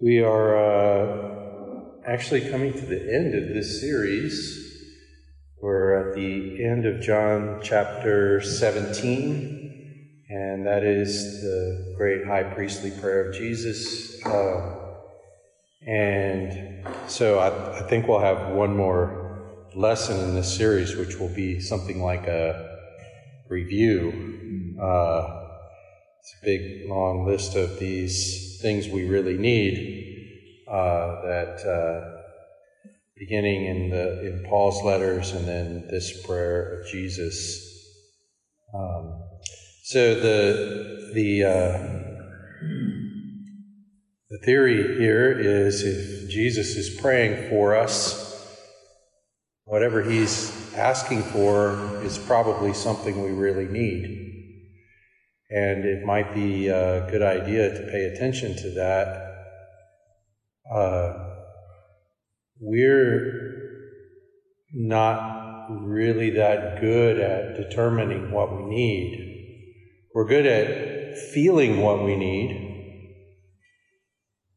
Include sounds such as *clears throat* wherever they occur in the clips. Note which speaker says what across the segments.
Speaker 1: We are uh, actually coming to the end of this series. We're at the end of John chapter 17, and that is the great high priestly prayer of Jesus. Uh, and so I, I, think we'll have one more lesson in this series, which will be something like a review. Uh, it's a big, long list of these things we really need uh, that uh, beginning in the in Paul's letters and then this prayer of Jesus. Um, so the the uh, the theory here is if Jesus is praying for us, whatever he's asking for is probably something we really need. And it might be a good idea to pay attention to that. Uh, we're not really that good at determining what we need. We're good at feeling what we need,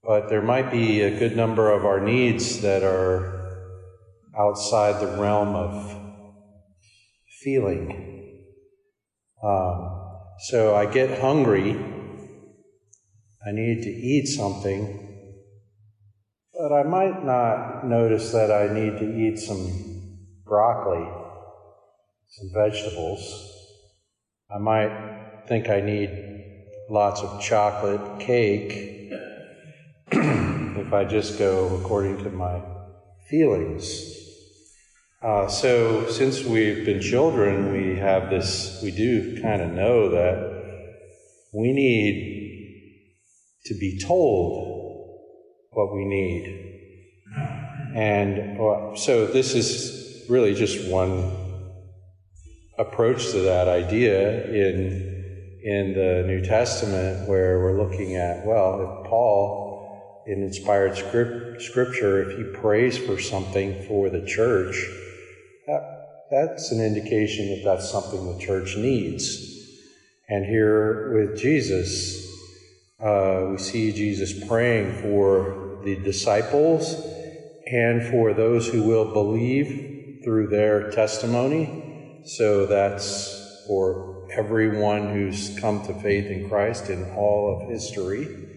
Speaker 1: but there might be a good number of our needs that are outside the realm of feeling. Um, so I get hungry. I need to eat something. But I might not notice that I need to eat some broccoli, some vegetables. I might think I need lots of chocolate cake *clears throat* if I just go according to my feelings. Uh, so, since we've been children, we have this, we do kind of know that we need to be told what we need. And uh, so, this is really just one approach to that idea in, in the New Testament, where we're looking at, well, if Paul, in inspired script, scripture, if he prays for something for the church, that, that's an indication that that's something the church needs. And here with Jesus, uh, we see Jesus praying for the disciples and for those who will believe through their testimony. So that's for everyone who's come to faith in Christ in all of history.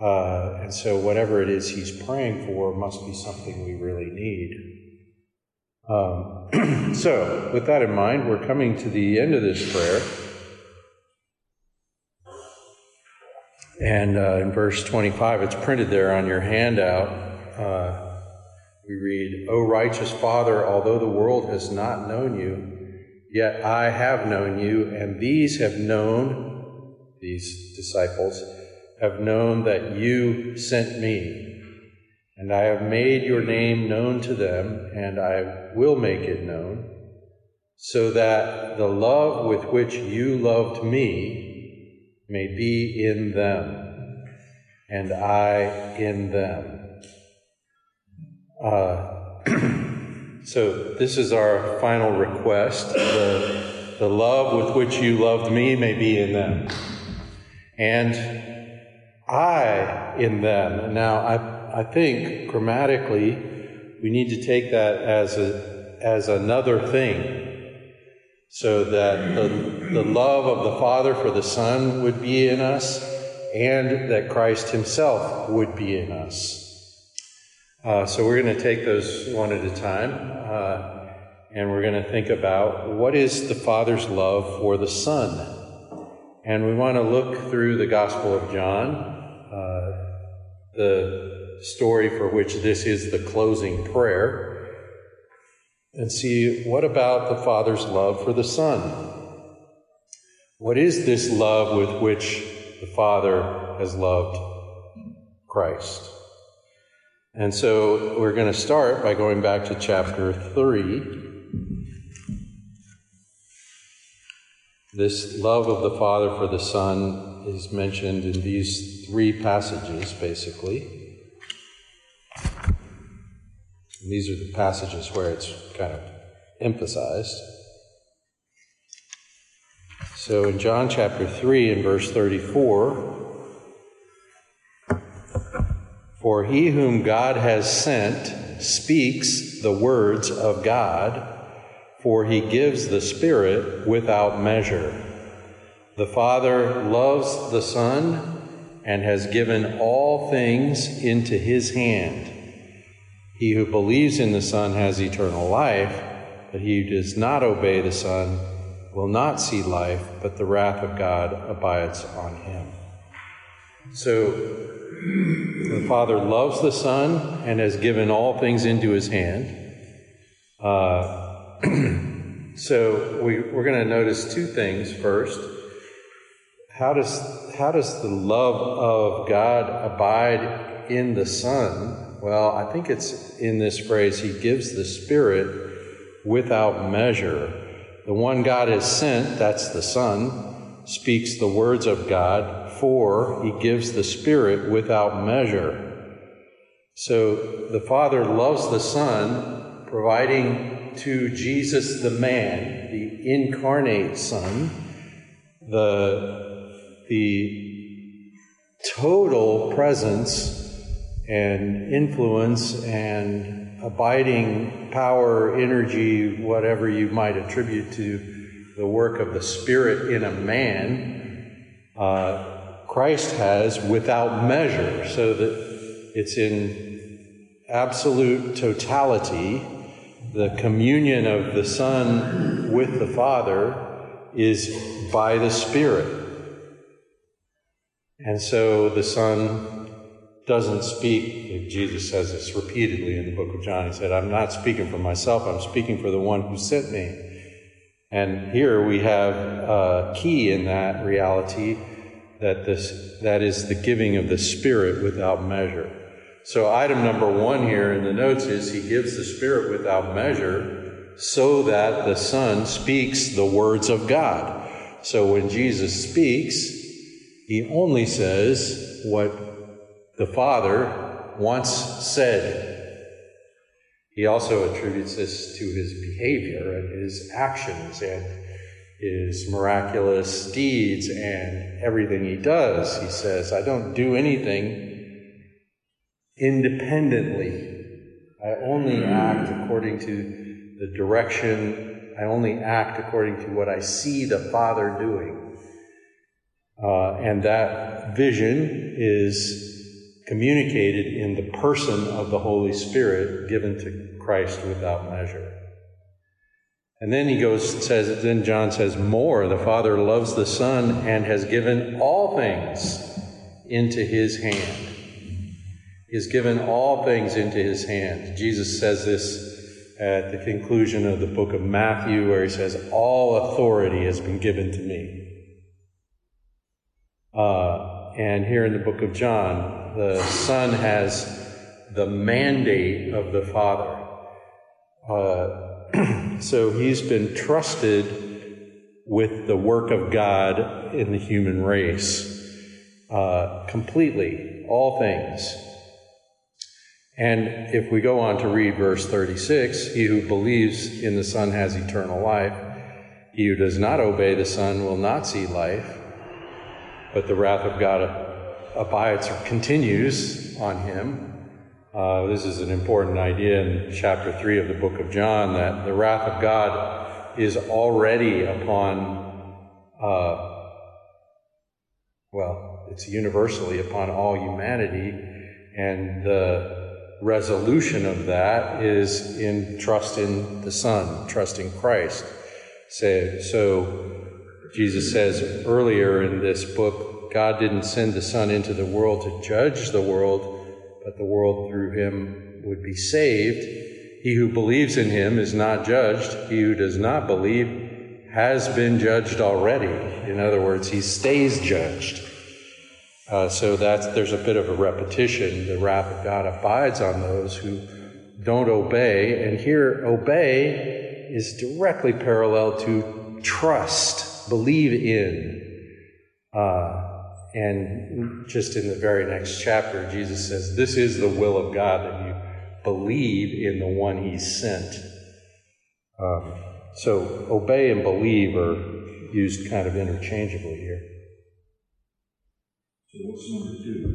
Speaker 1: Uh, and so, whatever it is he's praying for must be something we really need. Um, *clears throat* so, with that in mind, we're coming to the end of this prayer. And uh, in verse 25, it's printed there on your handout. Uh, we read, O righteous Father, although the world has not known you, yet I have known you, and these have known, these disciples, have known that you sent me. And I have made your name known to them, and I will make it known, so that the love with which you loved me may be in them, and I in them. Uh, *clears throat* so, this is our final request. The, the love with which you loved me may be in them, and I in them. Now, I I think grammatically we need to take that as a as another thing, so that the, the love of the Father for the Son would be in us, and that Christ Himself would be in us. Uh, so we're going to take those one at a time, uh, and we're going to think about what is the Father's love for the Son, and we want to look through the Gospel of John, uh, the story for which this is the closing prayer and see what about the Father's love for the Son? What is this love with which the Father has loved Christ? And so we're going to start by going back to chapter 3. This love of the Father for the Son is mentioned in these three passages, basically. And these are the passages where it's kind of emphasized. So in John chapter 3 and verse 34, For he whom God has sent speaks the words of God, for he gives the Spirit without measure. The Father loves the Son and has given all things into his hand. He who believes in the Son has eternal life, but he who does not obey the Son will not see life, but the wrath of God abides on him. So, the Father loves the Son and has given all things into his hand. Uh, *clears throat* so, we, we're going to notice two things first. How does, how does the love of God abide in the Son? Well, I think it's in this phrase, He gives the Spirit without measure. The one God has sent, that's the Son, speaks the words of God, for he gives the Spirit without measure. So the Father loves the Son, providing to Jesus the man, the incarnate Son, the, the total presence and influence and abiding power, energy, whatever you might attribute to the work of the Spirit in a man, uh, Christ has without measure, so that it's in absolute totality. The communion of the Son with the Father is by the Spirit. And so the Son doesn't speak, Jesus says this repeatedly in the book of John. He said, I'm not speaking for myself, I'm speaking for the one who sent me. And here we have a key in that reality that this that is the giving of the Spirit without measure. So item number one here in the notes is he gives the Spirit without measure so that the Son speaks the words of God. So when Jesus speaks, he only says what the Father once said. He also attributes this to his behavior and his actions and his miraculous deeds and everything he does. He says, I don't do anything independently. I only act according to the direction, I only act according to what I see the Father doing. Uh, and that vision is communicated in the person of the Holy Spirit given to Christ without measure. And then he goes, and says, then John says, more, the Father loves the Son and has given all things into his hand. He has given all things into his hand. Jesus says this at the conclusion of the book of Matthew, where he says, All authority has been given to me. Uh, and here in the book of John, the Son has the mandate of the Father. Uh, *clears throat* so he's been trusted with the work of God in the human race uh, completely, all things. And if we go on to read verse 36, he who believes in the Son has eternal life. He who does not obey the Son will not see life, but the wrath of God abides or continues on him. Uh, this is an important idea in chapter 3 of the book of John that the wrath of God is already upon, uh, well, it's universally upon all humanity, and the resolution of that is in trust in the Son, trust in Christ. So, so Jesus says earlier in this book, God didn't send the Son into the world to judge the world, but the world through him would be saved. He who believes in him is not judged. He who does not believe has been judged already. In other words, he stays judged. Uh, so that's there's a bit of a repetition. The wrath of God abides on those who don't obey. And here, obey is directly parallel to trust, believe in. Uh, and just in the very next chapter, Jesus says, This is the will of God that you believe in the one he sent. Um, so obey and believe are used kind of interchangeably here.
Speaker 2: So what's number two?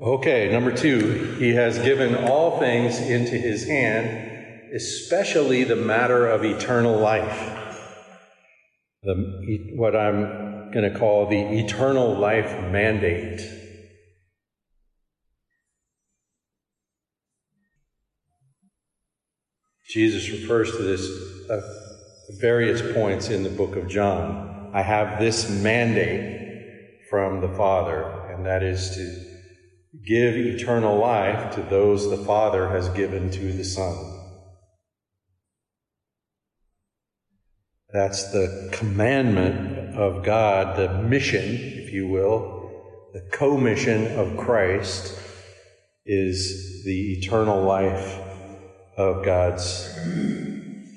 Speaker 1: Okay, number two, he has given all things into his hand, especially the matter of eternal life. The, what I'm going to call the eternal life mandate. Jesus refers to this at various points in the book of John. I have this mandate from the Father, and that is to give eternal life to those the Father has given to the Son. That's the commandment of God, the mission, if you will, the commission of Christ is the eternal life of God's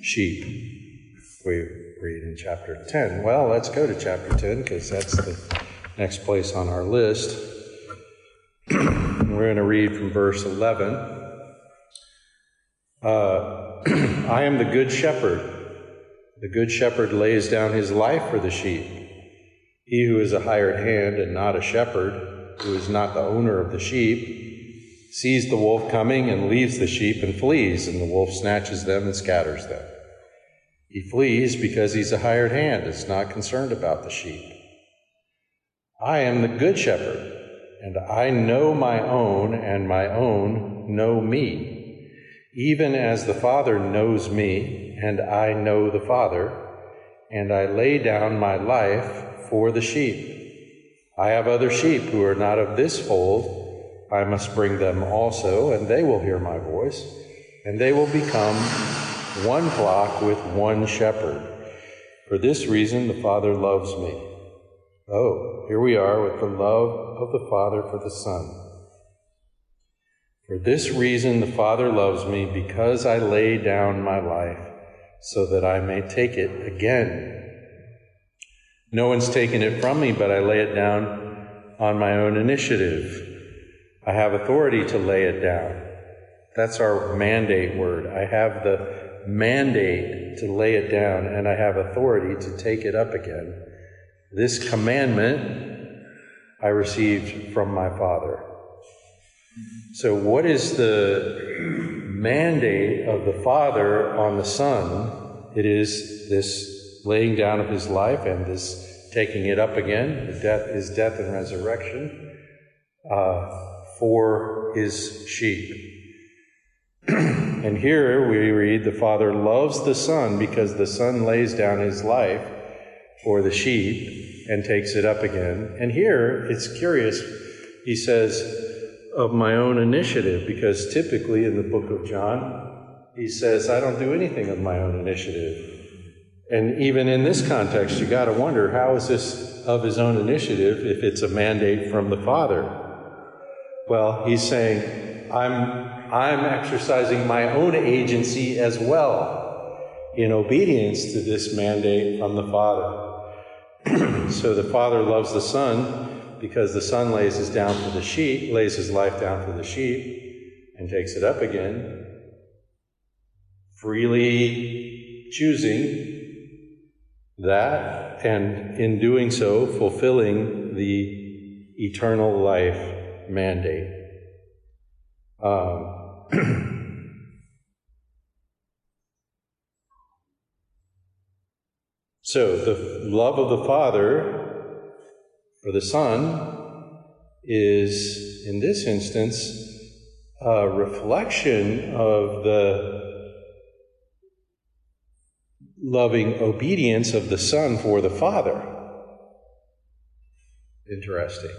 Speaker 1: sheep. We read in chapter 10. Well, let's go to chapter 10 because that's the next place on our list. *clears throat* We're going to read from verse 11. Uh, *clears throat* I am the good shepherd. The good shepherd lays down his life for the sheep. He who is a hired hand and not a shepherd, who is not the owner of the sheep, sees the wolf coming and leaves the sheep and flees, and the wolf snatches them and scatters them. He flees because he's a hired hand, is not concerned about the sheep. I am the good shepherd, and I know my own, and my own know me, even as the Father knows me, and I know the Father, and I lay down my life for the sheep. I have other sheep who are not of this fold I must bring them also, and they will hear my voice, and they will become one flock with one shepherd. For this reason, the Father loves me. Oh, here we are with the love of the Father for the Son. For this reason, the Father loves me, because I lay down my life so that I may take it again. No one's taken it from me, but I lay it down on my own initiative. I have authority to lay it down. That's our mandate word. I have the mandate to lay it down, and I have authority to take it up again. This commandment I received from my Father. So, what is the mandate of the Father on the Son? It is this laying down of his life and this taking it up again, the death, his death and resurrection. Uh, for his sheep. *clears throat* and here we read the Father loves the Son because the Son lays down his life for the sheep and takes it up again. And here it's curious, he says, of my own initiative, because typically in the book of John, he says, I don't do anything of my own initiative. And even in this context, you got to wonder how is this of his own initiative if it's a mandate from the Father? Well, he's saying, I'm, I'm exercising my own agency as well in obedience to this mandate from the Father. *clears throat* so the Father loves the Son because the Son lays his down for the sheep, lays his life down for the sheep, and takes it up again, freely choosing that, and in doing so, fulfilling the eternal life mandate. Um, *clears throat* so, the love of the Father for the Son is, in this instance, a reflection of the loving obedience of the Son for the Father. Interesting.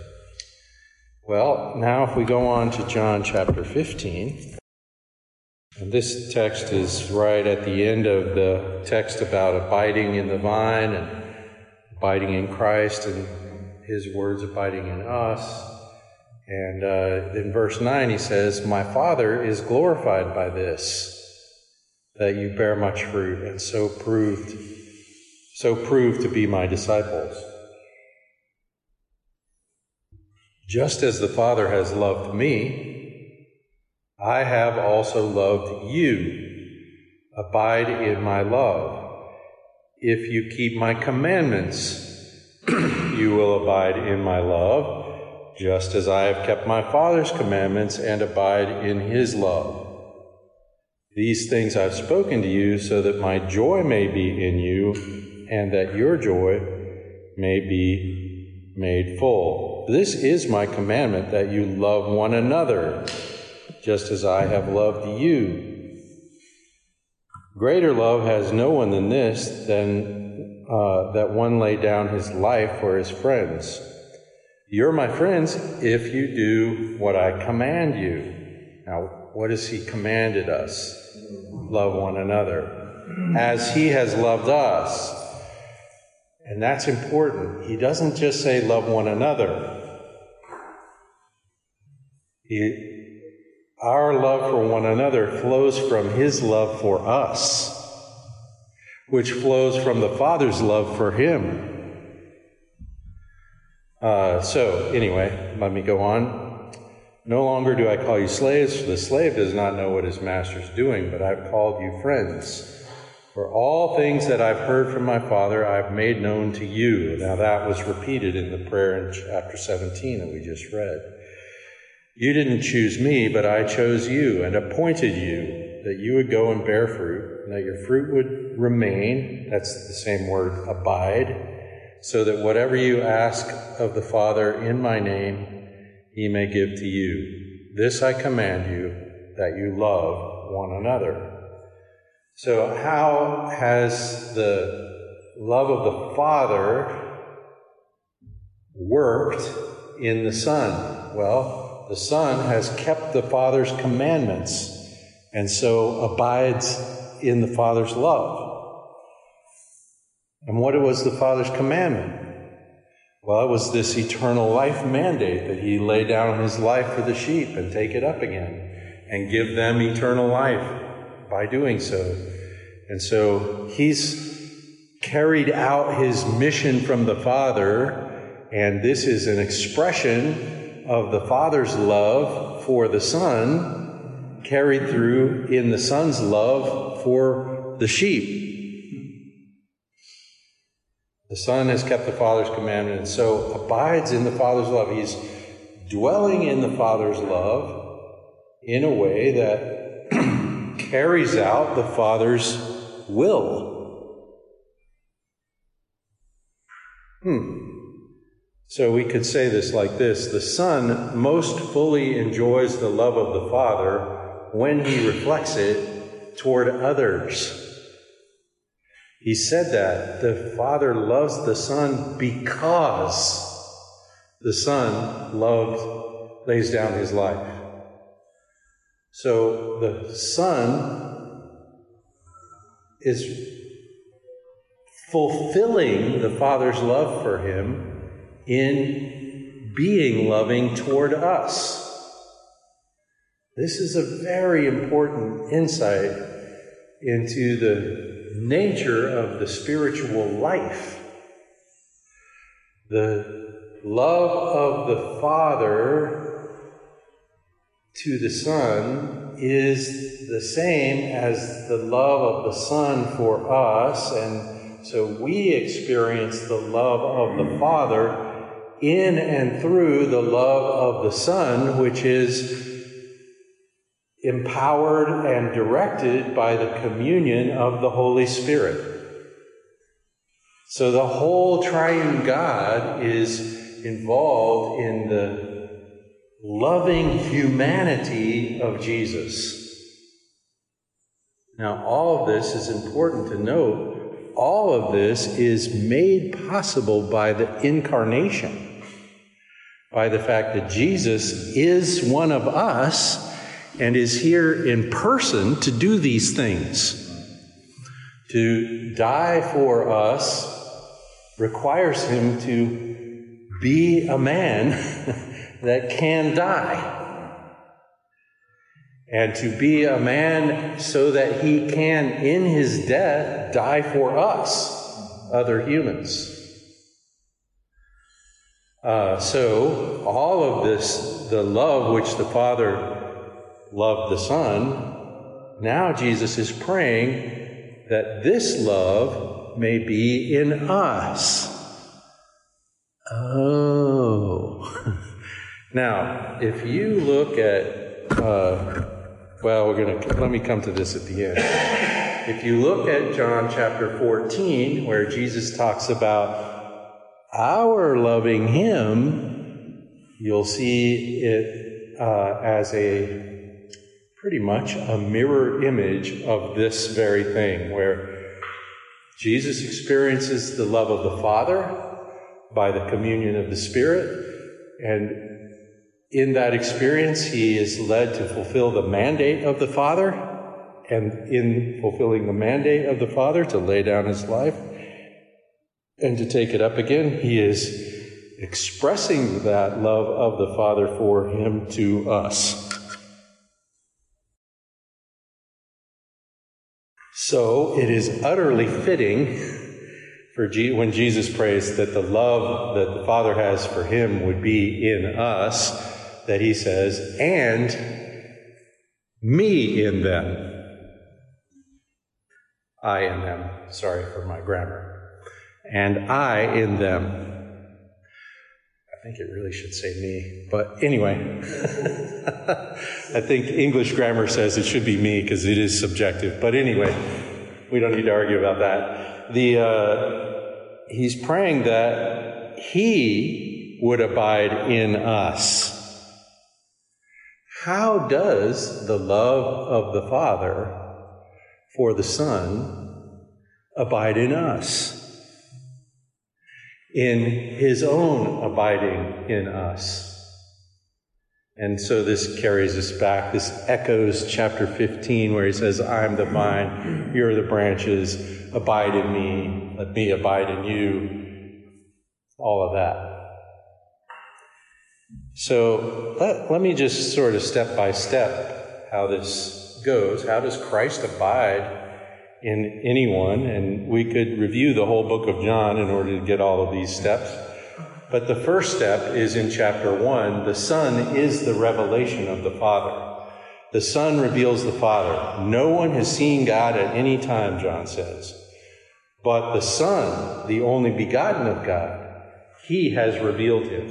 Speaker 1: Well, now if we go on to John chapter 15, and this text is right at the end of the text about abiding in the vine and abiding in Christ and his words abiding in us. And uh, in verse 9, he says, My Father is glorified by this, that you bear much fruit, and so proved, so proved to be my disciples. Just as the Father has loved me, I have also loved you. Abide in my love. If you keep my commandments, *clears throat* you will abide in my love, just as I have kept my Father's commandments and abide in his love. These things I've spoken to you so that my joy may be in you and that your joy may be made full. This is my commandment that you love one another, just as I have loved you. Greater love has no one than this, than uh, that one lay down his life for his friends. You're my friends if you do what I command you. Now, what has he commanded us? Love one another as he has loved us. And that's important. He doesn't just say love one another. He, our love for one another flows from his love for us, which flows from the Father's love for him. Uh, so, anyway, let me go on. No longer do I call you slaves, for the slave does not know what his master is doing, but I've called you friends. For all things that I've heard from my Father, I've made known to you. Now, that was repeated in the prayer in chapter 17 that we just read. You didn't choose me, but I chose you and appointed you that you would go and bear fruit, and that your fruit would remain. That's the same word, abide so that whatever you ask of the Father in my name, he may give to you. This I command you, that you love one another. So, how has the love of the Father worked in the Son? Well, the Son has kept the Father's commandments and so abides in the Father's love. And what was the Father's commandment? Well, it was this eternal life mandate that he lay down his life for the sheep and take it up again and give them eternal life by doing so. And so he's carried out his mission from the Father, and this is an expression of the Father's love for the Son, carried through in the Son's love for the sheep. The Son has kept the Father's commandment and so abides in the Father's love. He's dwelling in the Father's love in a way that *clears throat* carries out the Father's will. Hmm. So we could say this like this The Son most fully enjoys the love of the Father when he reflects it toward others. He said that the Father loves the Son because the Son loved, lays down his life. So the Son is fulfilling the Father's love for him in being loving toward us. This is a very important insight into the nature of the spiritual life. The love of the Father to the Son is the same as the love of the Son for us, and so we experience the love of the Father in and through the love of the Son, which is empowered and directed by the communion of the Holy Spirit. So the whole triune God is involved in the loving humanity of Jesus. Now, all of this is important to note. All of this is made possible by the incarnation, by the fact that Jesus is one of us and is here in person to do these things. To die for us requires him to be a man *laughs* that can die. And to be a man so that he can, in his death, die for us, other humans. Uh, so, all of this, the love which the Father loved the Son, now Jesus is praying that this love may be in us. Oh. *laughs* Now, if you look at, uh, well, we're going to, let me come to this at the end. If you look at John chapter 14, where Jesus talks about our loving Him, you'll see it uh, as a pretty much a mirror image of this very thing, where Jesus experiences the love of the Father by the communion of the Spirit, and in that experience, he is led to fulfill the mandate of the Father, and in fulfilling the mandate of the Father to lay down his life and to take it up again, he is expressing that love of the Father for him to us. So it is utterly fitting for G- when Jesus prays that the love that the Father has for him would be in us that he says, and me in them. I in them. Sorry for my grammar. And I in them. I think it really should say me. But anyway, *laughs* I think English grammar says it should be me because it is subjective. But anyway, we don't need to argue about that. The, uh, he's praying that he would abide in us. How does the love of the Father for the Son abide in us? In his own abiding in us. And so this carries us back. This echoes chapter 15, where he says, I'm the vine, you're the branches, abide in me, let me abide in you. All of that. So let, let me just sort of step by step how this goes. How does Christ abide in anyone? And we could review the whole book of John in order to get all of these steps. But the first step is in chapter 1. The Son is the revelation of the Father. The Son reveals the Father. No one has seen God at any time, John says. But the Son, the only begotten of God, he has revealed him.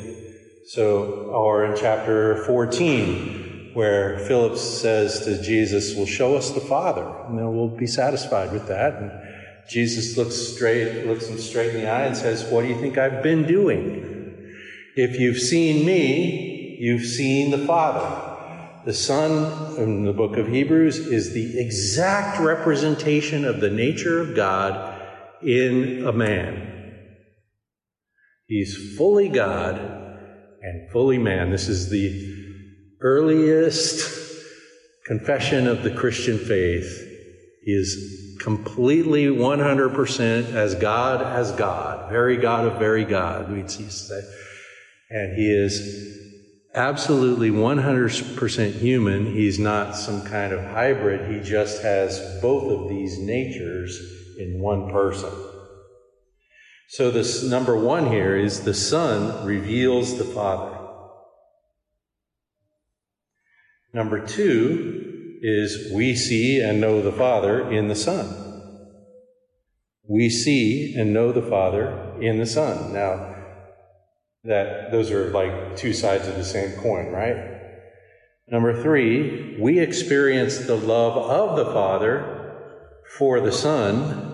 Speaker 1: So, or in chapter 14, where Philip says to Jesus, Well, show us the Father, and then we'll be satisfied with that. And Jesus looks straight, looks him straight in the eye and says, What do you think I've been doing? If you've seen me, you've seen the Father. The Son, in the book of Hebrews, is the exact representation of the nature of God in a man. He's fully God and fully man. This is the earliest confession of the Christian faith. Is completely 100% as God as God, very God of very God, we'd say. And he is absolutely 100% human. He's not some kind of hybrid. He just has both of these natures in one person. So, this number one here is the Son reveals the Father. Number two is we see and know the Father in the Son. We see and know the Father in the Son. Now, that those are like two sides of the same coin, right? Number three, we experience the love of the Father for the Son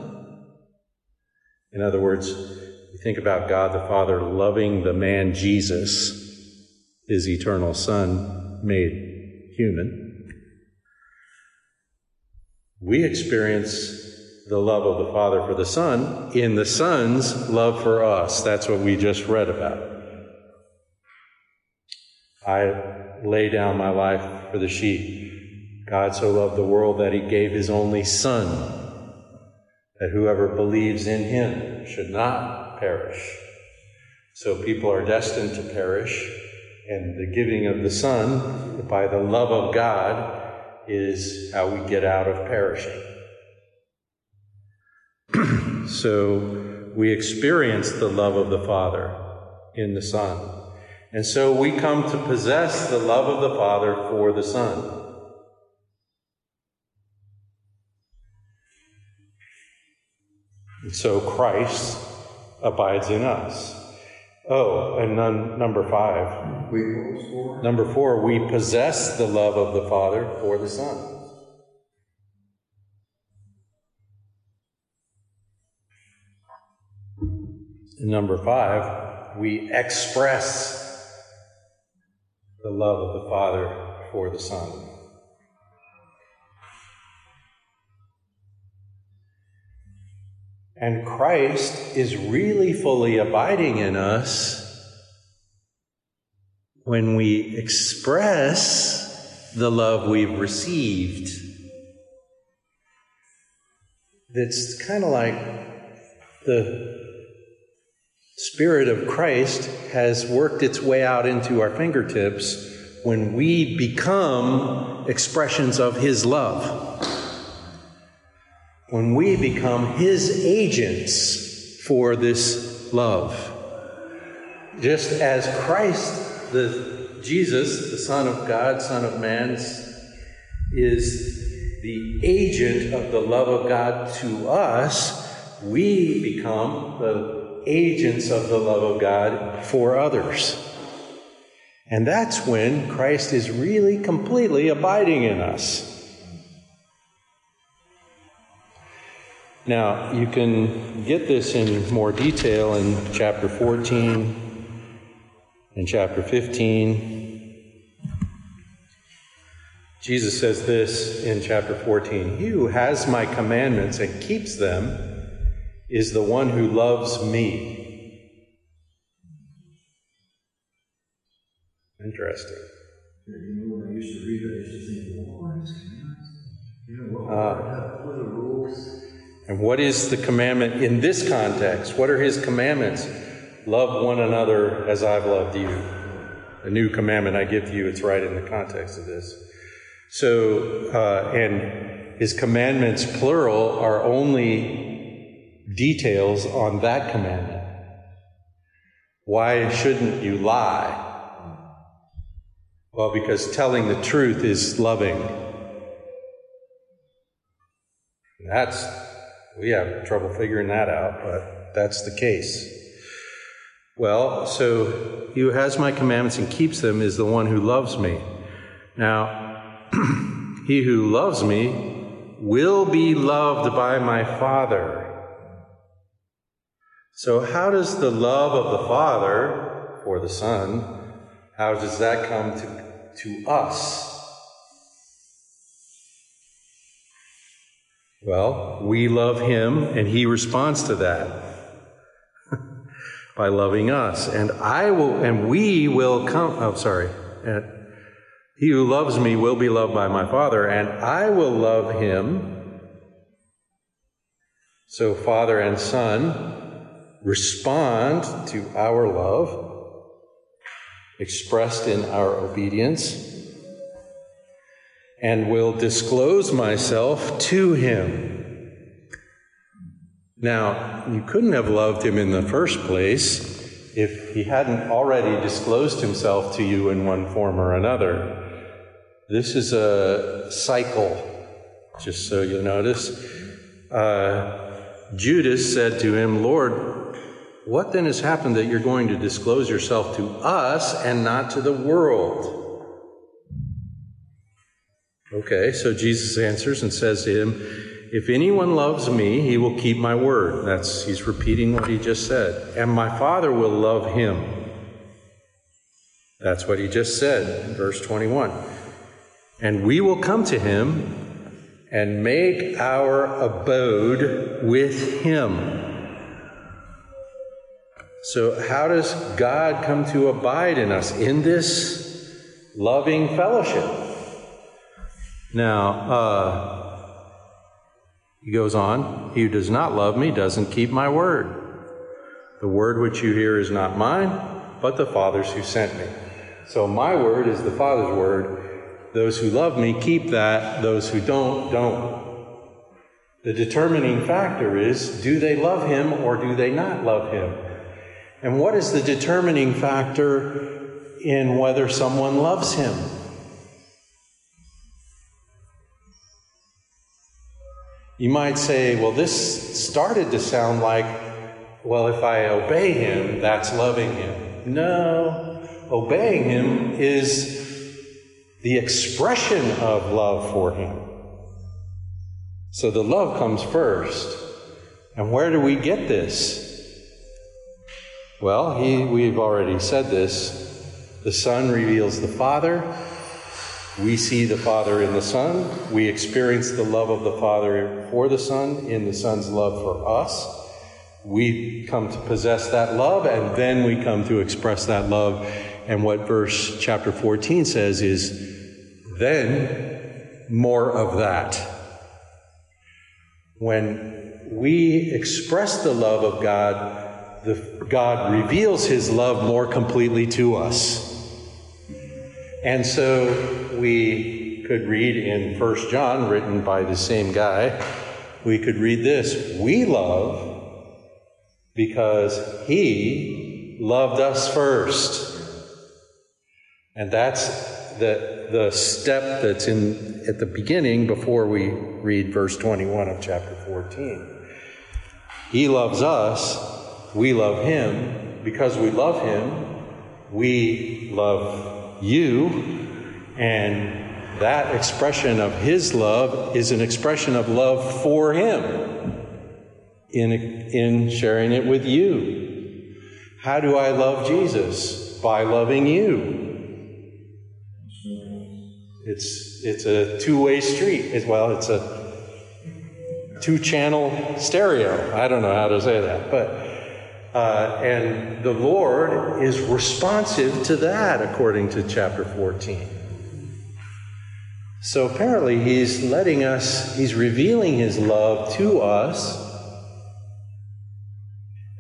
Speaker 1: in other words, you think about God the Father loving the man Jesus, his eternal Son made human. We experience the love of the Father for the Son in the Son's love for us. That's what we just read about. I lay down my life for the sheep. God so loved the world that he gave his only Son that whoever believes in him should not perish. So people are destined to perish, and the giving of the Son by the love of God is how we get out of perishing. *clears throat* so we experience the love of the Father in the Son. And so we come to possess the love of the Father for the Son. And so Christ abides in us. Oh, and none, number five.
Speaker 2: We, four?
Speaker 1: Number four, we possess the love of the Father for the Son. And number five, we express the love of the Father for the Son. And Christ is really fully abiding in us when we express the love we've received. It's kind of like the Spirit of Christ has worked its way out into our fingertips when we become expressions of His love when we become His agents for this love. Just as Christ, the Jesus, the Son of God, Son of Man, is the agent of the love of God to us, we become the agents of the love of God for others. And that's when Christ is really completely abiding in us. Now, you can get this in more detail in chapter 14 and chapter 15. Jesus says this in chapter 14 He who has my commandments and keeps them is the one who loves me. Interesting.
Speaker 2: You know, when I used to read it, I used to think, well, what is commandments? You know, what,
Speaker 1: Uh, And what is the commandment in this context? What are his commandments? Love one another as I've loved you. A new commandment I give you. It's right in the context of this. So, uh, and his commandments, plural, are only details on that commandment. Why shouldn't you lie? Well, because telling the truth is loving. That's we have trouble figuring that out, but that's the case. Well, so he who has my commandments and keeps them is the one who loves me. Now, *clears throat* he who loves me will be loved by my Father. So, how does the love of the Father for the Son, how does that come to, to us? Well, we love him, and he responds to that *laughs* by loving us. And I will, and we will come. Oh, sorry. He who loves me will be loved by my Father, and I will love him. So, Father and Son respond to our love, expressed in our obedience and will disclose myself to him. Now, you couldn't have loved him in the first place if he hadn't already disclosed himself to you in one form or another. This is a cycle, just so you'll notice. Uh, Judas said to him, Lord, what then has happened that you're going to disclose yourself to us and not to the world? Okay, so Jesus answers and says to him, If anyone loves me, he will keep my word. That's he's repeating what he just said. And my Father will love him. That's what he just said in verse 21. And we will come to him and make our abode with him. So, how does God come to abide in us? In this loving fellowship. Now, uh, he goes on, He who does not love me doesn't keep my word. The word which you hear is not mine, but the Father's who sent me. So my word is the Father's word. Those who love me keep that, those who don't, don't. The determining factor is do they love him or do they not love him? And what is the determining factor in whether someone loves him? You might say, well, this started to sound like well, if I obey him, that's loving him. No, obeying him is the expression of love for him. So the love comes first. And where do we get this? Well, he, we've already said this. The Son reveals the Father. We see the Father in the Son. We experience the love of the Father for the Son in the Son's love for us. We come to possess that love, and then we come to express that love. And what verse chapter 14 says is, then more of that. When we express the love of God, the, God reveals his love more completely to us. And so we could read in First John, written by the same guy, we could read this We love because he loved us first. And that's the, the step that's in at the beginning before we read verse 21 of chapter 14. He loves us, we love him. Because we love him, we love you. And that expression of his love is an expression of love for him in, in sharing it with you. How do I love Jesus? By loving you. It's, it's a two way street. Well, it's a two channel stereo. I don't know how to say that. But, uh, and the Lord is responsive to that according to chapter 14. So apparently, He's letting us, He's revealing His love to us.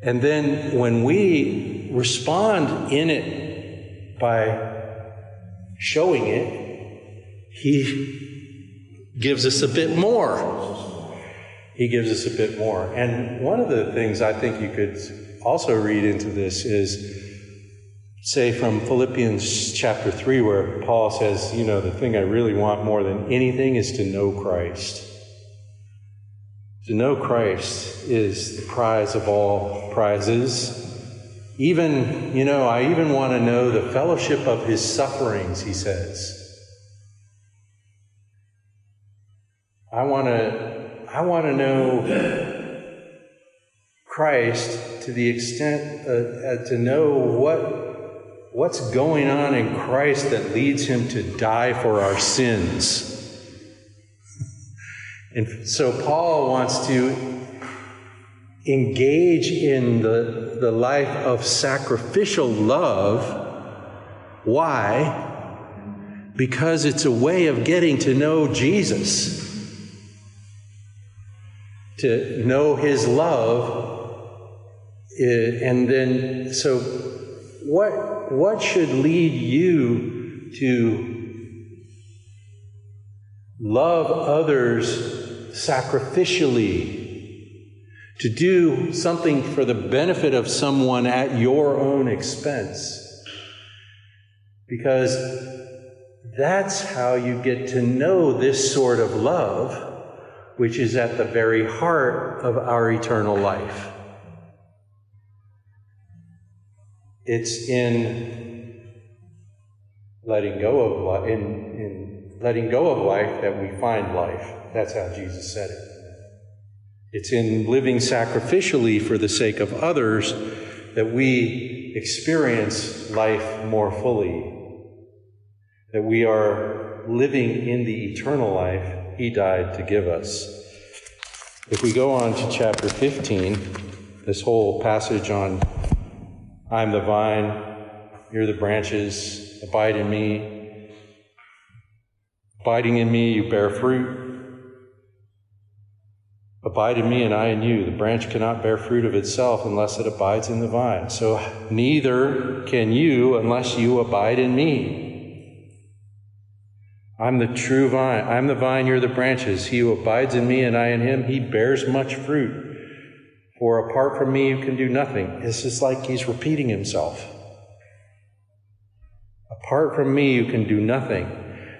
Speaker 1: And then when we respond in it by showing it, he gives us a bit more. He gives us a bit more. And one of the things I think you could also read into this is, say, from Philippians chapter 3, where Paul says, You know, the thing I really want more than anything is to know Christ. To know Christ is the prize of all prizes. Even, you know, I even want to know the fellowship of his sufferings, he says. I want to I want to know Christ to the extent uh, uh, to know what what's going on in Christ that leads him to die for our sins. And so Paul wants to engage in the, the life of sacrificial love. Why? Because it's a way of getting to know Jesus to know his love and then so what what should lead you to love others sacrificially to do something for the benefit of someone at your own expense because that's how you get to know this sort of love which is at the very heart of our eternal life. It's in letting go of life, in, in letting go of life that we find life. That's how Jesus said it. It's in living sacrificially for the sake of others that we experience life more fully. That we are living in the eternal life he died to give us. If we go on to chapter 15, this whole passage on I'm the vine, you're the branches, abide in me. Abiding in me, you bear fruit. Abide in me and I in you. The branch cannot bear fruit of itself unless it abides in the vine. So neither can you unless you abide in me. I'm the true vine. I'm the vine, you're the branches. He who abides in me and I in him, he bears much fruit. For apart from me, you can do nothing. It's just like he's repeating himself. Apart from me, you can do nothing.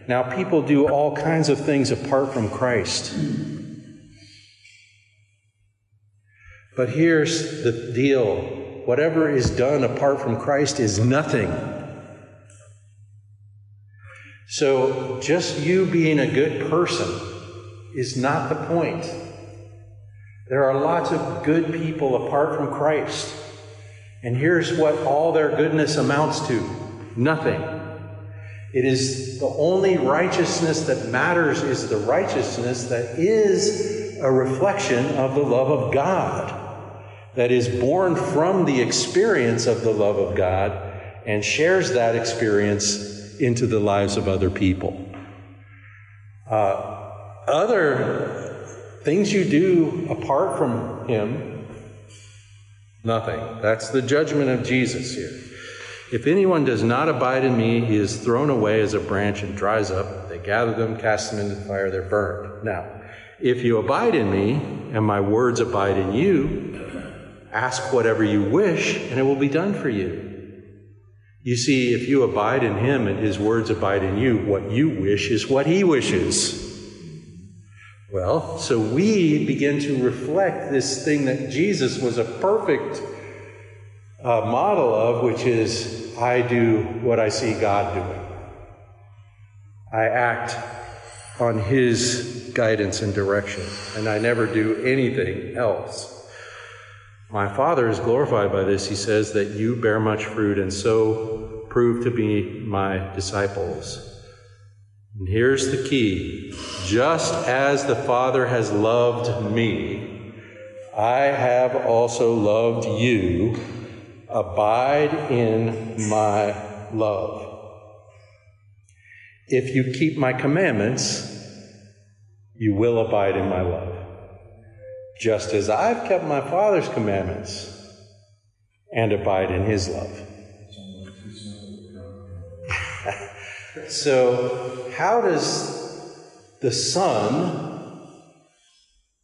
Speaker 1: Now, people do all kinds of things apart from Christ. But here's the deal whatever is done apart from Christ is nothing. So, just you being a good person is not the point. There are lots of good people apart from Christ. And here's what all their goodness amounts to nothing. It is the only righteousness that matters is the righteousness that is a reflection of the love of God, that is born from the experience of the love of God and shares that experience into the lives of other people. Uh, other things you do apart from Him, nothing. That's the judgment of Jesus here. If anyone does not abide in me, he is thrown away as a branch and dries up. They gather them, cast them into the fire, they're burned. Now, if you abide in me, and my words abide in you, ask whatever you wish, and it will be done for you. You see, if you abide in him and his words abide in you, what you wish is what he wishes. Well, so we begin to reflect this thing that Jesus was a perfect uh, model of, which is I do what I see God doing. I act on His guidance and direction, and I never do anything else. My Father is glorified by this. He says that you bear much fruit and so prove to be my disciples. And here's the key just as the Father has loved me, I have also loved you. Abide in my love. If you keep my commandments, you will abide in my love. Just as I've kept my Father's commandments and abide in his love. So, how does the Son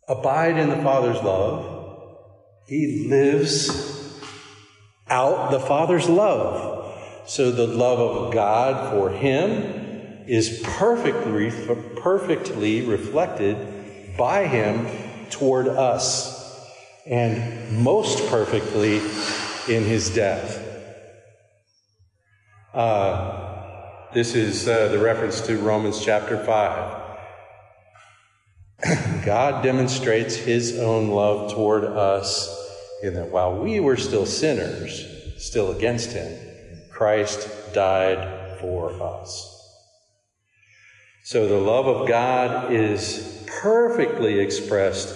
Speaker 1: abide in the Father's love? He lives out the Father's love. So the love of God for him is perfectly, perfectly reflected by him toward us, and most perfectly in his death. Uh, this is uh, the reference to Romans chapter 5. *clears throat* God demonstrates his own love toward us in that while we were still sinners, still against him, Christ died for us. So the love of God is perfectly expressed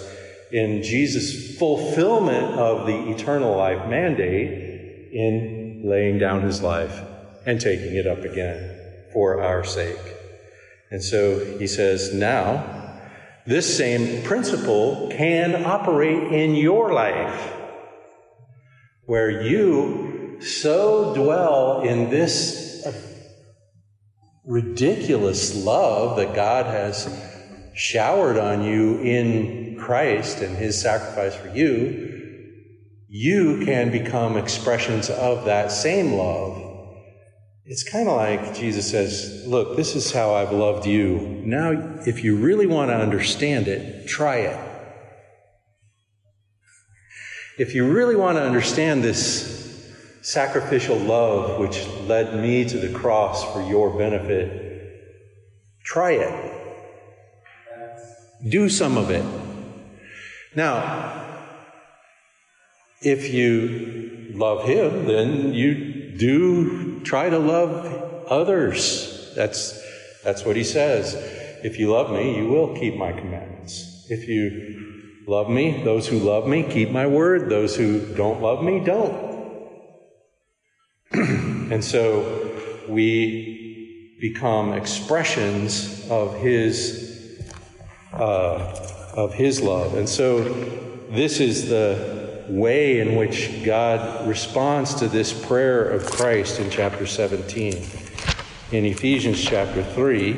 Speaker 1: in Jesus' fulfillment of the eternal life mandate in laying down his life and taking it up again for our sake. And so he says, now, this same principle can operate in your life where you so dwell in this ridiculous love that God has showered on you in Christ and his sacrifice for you, you can become expressions of that same love. It's kind of like Jesus says, Look, this is how I've loved you. Now, if you really want to understand it, try it. If you really want to understand this sacrificial love which led me to the cross for your benefit, try it. Do some of it. Now, if you love Him, then you do try to love others. That's, that's what He says. If you love me, you will keep my commandments. If you Love me. Those who love me, keep my word. Those who don't love me, don't. *clears throat* and so we become expressions of his uh, of his love. And so this is the way in which God responds to this prayer of Christ in chapter 17. In Ephesians chapter 3,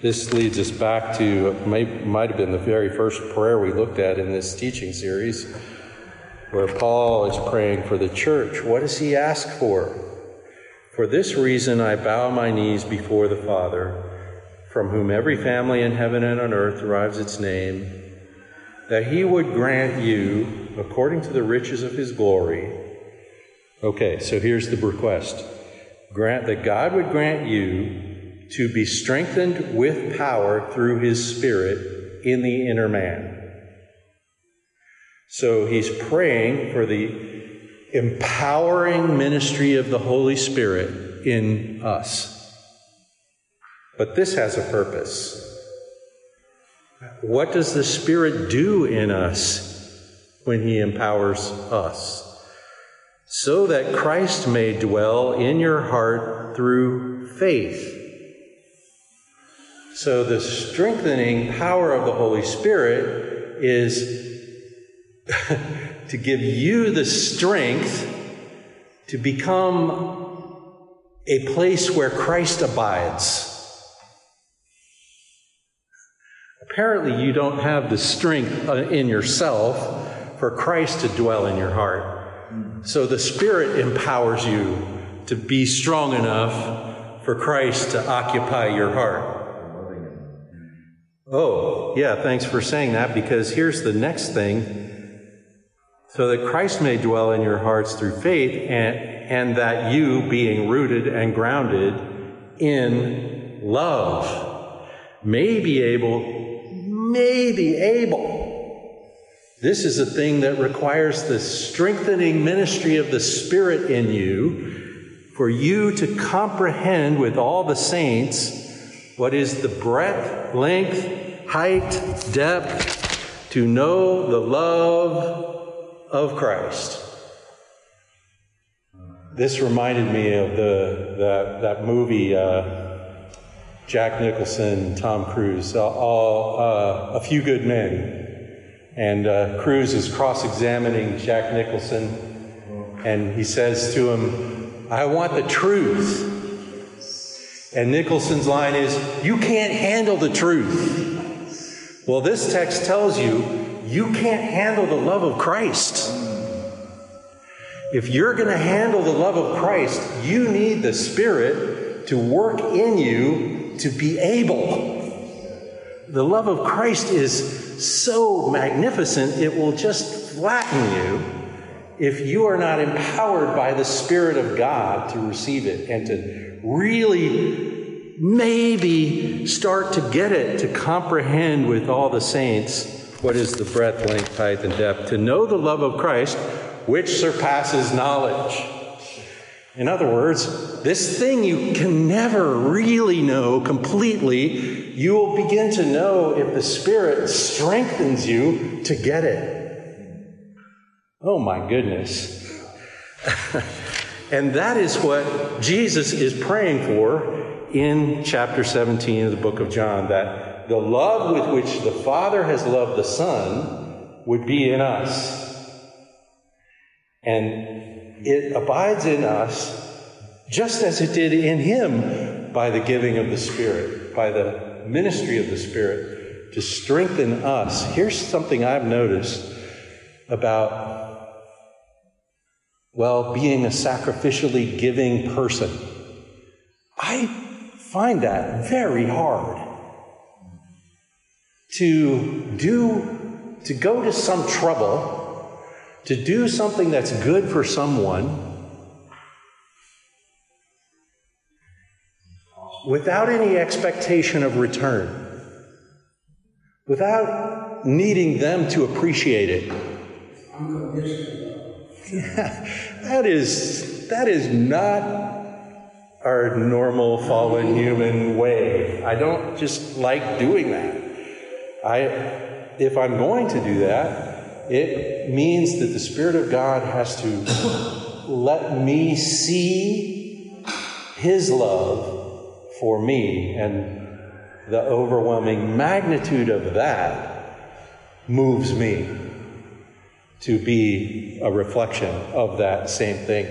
Speaker 1: This leads us back to, may, might have been the very first prayer we looked at in this teaching series, where Paul is praying for the church. What does he ask for? For this reason I bow my knees before the Father, from whom every family in heaven and on earth derives its name, that he would grant you, according to the riches of his glory. Okay, so here's the request grant that God would grant you to be strengthened with power through his Spirit in the inner man. So he's praying for the empowering ministry of the Holy Spirit in us. But this has a purpose. What does the Spirit do in us when he empowers us? So that Christ may dwell in your heart through faith. So the strengthening power of the Holy Spirit is *laughs* to give you the strength to become a place where Christ abides. Apparently, you don't have the strength uh, in yourself for Christ to dwell in your heart. So the Spirit empowers you to be strong enough for Christ to occupy your heart. Oh, yeah, thanks for saying that because here's the next thing so that Christ may dwell in your hearts through faith, and, and that you, being rooted and grounded in love, may be able, may be able. This is a thing that requires the strengthening ministry of the Spirit in you for you to comprehend with all the saints what is the breadth, length, height, depth, to know the love of Christ. This reminded me of the that, that movie, uh, Jack Nicholson, Tom Cruise, all uh, a few good men, and uh, Cruise is cross-examining Jack Nicholson, and he says to him, "I want the truth." And Nicholson's line is, "You can't handle the truth." Well, this text tells you you can't handle the love of Christ. If you're going to handle the love of Christ, you need the Spirit to work in you to be able. The love of Christ is so magnificent, it will just flatten you if you are not empowered by the Spirit of God to receive it and to really maybe start to get it, to comprehend with all the saints what is the breadth, length, height, and depth? To know the love of Christ, which surpasses knowledge. In other words, this thing you can never really know completely, you will begin to know if the Spirit strengthens you to get it. Oh my goodness. *laughs* and that is what Jesus is praying for in chapter 17 of the book of John that the love with which the Father has loved the Son would be in us. And it abides in us just as it did in Him by the giving of the Spirit, by the ministry of the Spirit to strengthen us. Here's something I've noticed about, well, being a sacrificially giving person. I find that very hard to do, to go to some trouble, to do something that's good for someone without any expectation of return, without needing them to appreciate it. *laughs* that is that is not our normal fallen human way. I don't just like doing that. I, if I'm going to do that, it means that the Spirit of God has to let me see His love for me. And the overwhelming magnitude of that moves me to be a reflection of that same thing.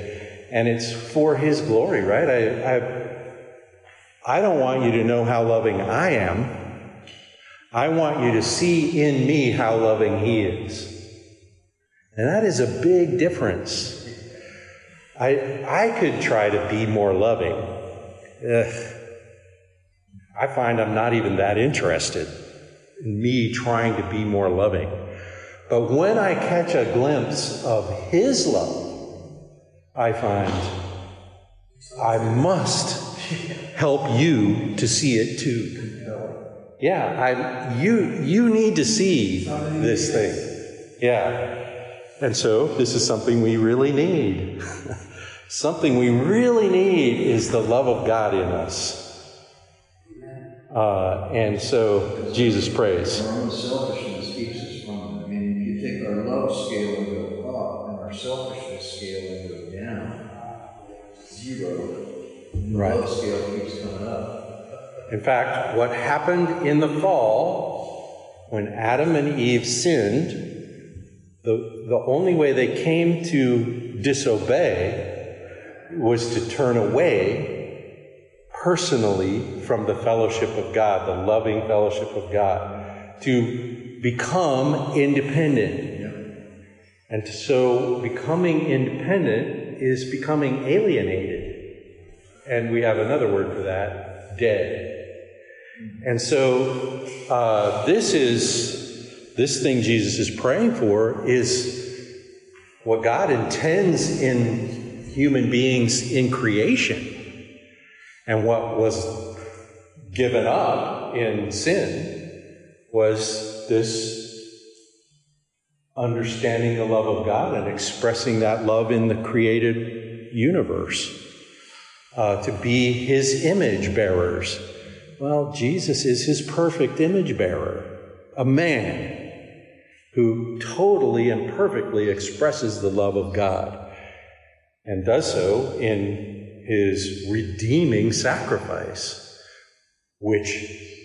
Speaker 1: And it's for His glory, right? I, I, I don't want you to know how loving I am. I want you to see in me how loving He is. And that is a big difference. I, I could try to be more loving. Ugh. I find I'm not even that interested in me trying to be more loving. But when I catch a glimpse of His love, I find I must help you to see it too. Yeah, I, you, you need to see this thing. Yeah. And so this is something we really need. *laughs* something we really need is the love of God in us. Uh, and so Jesus prays.
Speaker 2: Our own selfishness keeps us from. I mean, if you take our love scale and go up, and our selfishness scale and go down, zero.
Speaker 1: Right.
Speaker 2: Love scale keeps coming up.
Speaker 1: In fact, what happened in the fall, when Adam and Eve sinned, the, the only way they came to disobey was to turn away personally from the fellowship of God, the loving fellowship of God, to become independent. And so becoming independent is becoming alienated. And we have another word for that dead. And so uh, this is this thing Jesus is praying for is what God intends in human beings in creation. And what was given up in sin was this understanding the love of God and expressing that love in the created universe. Uh, to be his image bearers. Well, Jesus is his perfect image bearer, a man who totally and perfectly expresses the love of God and does so in his redeeming sacrifice, which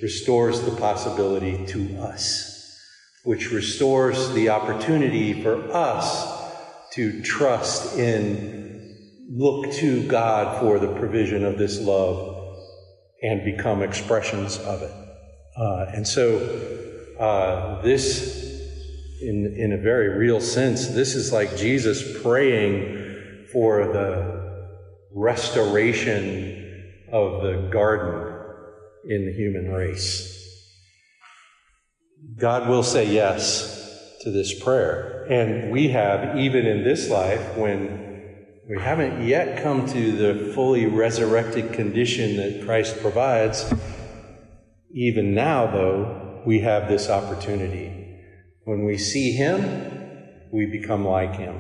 Speaker 1: restores the possibility to us, which restores the opportunity for us to trust in, look to God for the provision of this love and become expressions of it. Uh, and so, uh, this, in, in a very real sense, this is like Jesus praying for the restoration of the garden in the human race. God will say yes to this prayer. And we have, even in this life, when we haven't yet come to the fully resurrected condition that Christ provides. Even now, though, we have this opportunity. When we see Him, we become like Him.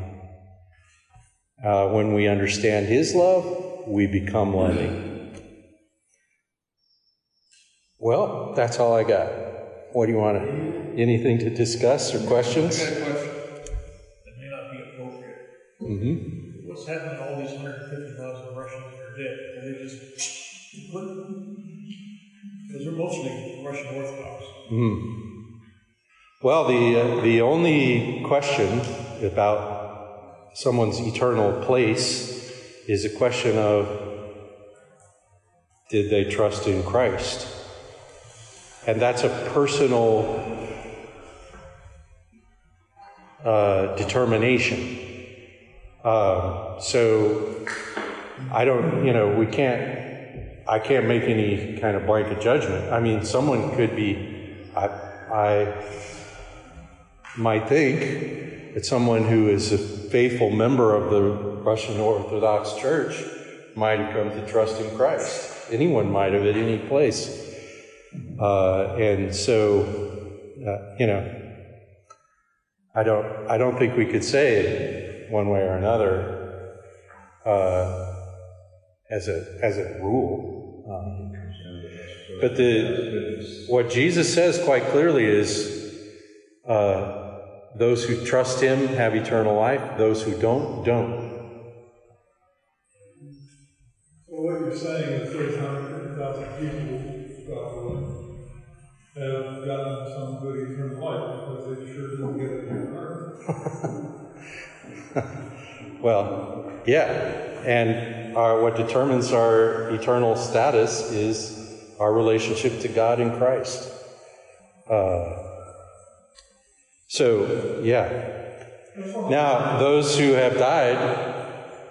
Speaker 1: Uh, when we understand His love, we become loving. Well, that's all I got. What do you want to? Anything to discuss or questions?
Speaker 3: I got a question that may not be appropriate.
Speaker 1: Mm-hmm.
Speaker 3: What's happening to all these 150,000 Russians that are dead? Are they just Because they're mostly Russian Orthodox.
Speaker 1: Mm. Well, the uh, the only question about someone's eternal place is a question of did they trust in Christ? And that's a personal uh, determination. Um, so I don't, you know, we can't, I can't make any kind of blanket judgment. I mean, someone could be, I, I might think that someone who is a faithful member of the Russian Orthodox Church might have come to trust in Christ. Anyone might have at any place. Uh, and so, uh, you know, I don't, I don't think we could say it one way or another uh, as a as a rule. Um, but the what Jesus says quite clearly is uh, those who trust Him have eternal life; those who don't, don't.
Speaker 4: So what you're saying is there's hundred thousand people uh, have gotten some good eternal life because they sure didn't get it here on earth. *laughs*
Speaker 1: Well, yeah, and our, what determines our eternal status is our relationship to God in Christ. Uh, so, yeah. Now, those who have died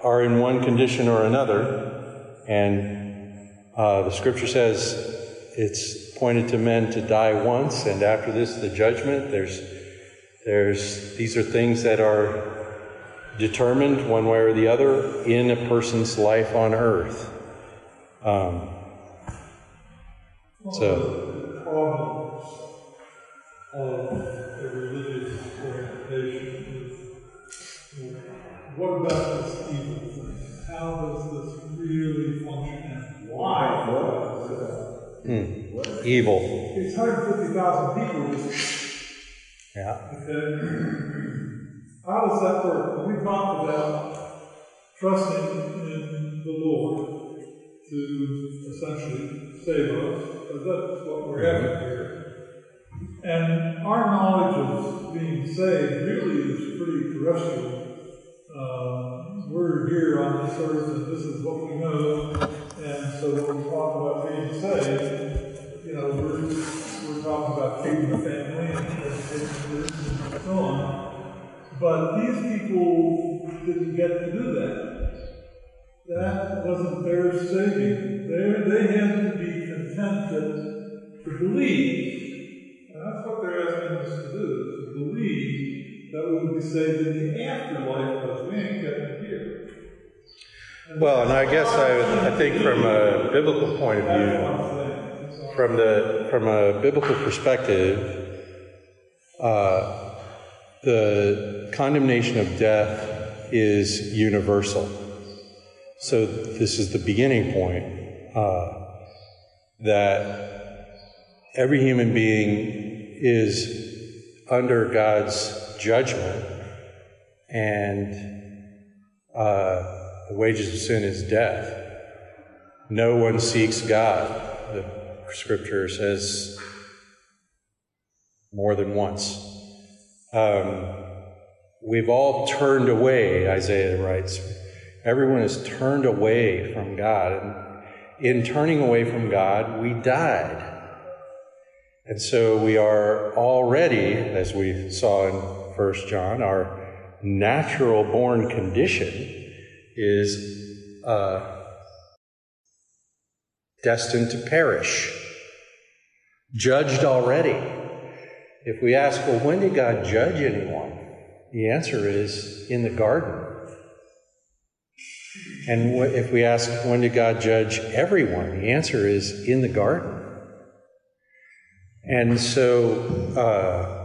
Speaker 1: are in one condition or another, and uh, the scripture says it's pointed to men to die once, and after this, the judgment. There's, there's, these are things that are determined one way or the other in a person's life on earth. Um, so,
Speaker 4: what about this evil thing? How does this really function and why does it?
Speaker 1: hmm, evil.
Speaker 4: It's 150,000 people
Speaker 1: Yeah.
Speaker 4: Okay. How does that work? We talked about trusting in the Lord to essentially save us, because that's what we're having here. And our knowledge of being saved really is pretty terrestrial. Uh, we're here on this earth, and this is what we know. And so when we talk about being saved, you know, we're, we're talking about keeping the family and so on. But these people didn't get to do that. That wasn't their saving. They, they had to be contented to believe. And that's what they're asking us to do, to believe we will be saved in the afterlife because we ain't getting here.
Speaker 1: Well, and I guess I, I think from a biblical point of view, from the from a biblical perspective, uh, the condemnation of death is universal. So this is the beginning point uh, that every human being is under God's judgment, and uh, the wages of sin is death. No one seeks God. The scripture says more than once. Um, we've all turned away, Isaiah writes. Everyone has turned away from God. And in turning away from God, we died. And so we are already, as we saw in First John, our natural born condition is uh, destined to perish, judged already. If we ask, well, when did God judge anyone? The answer is in the garden. And if we ask, when did God judge everyone? The answer is in the garden. And so, uh,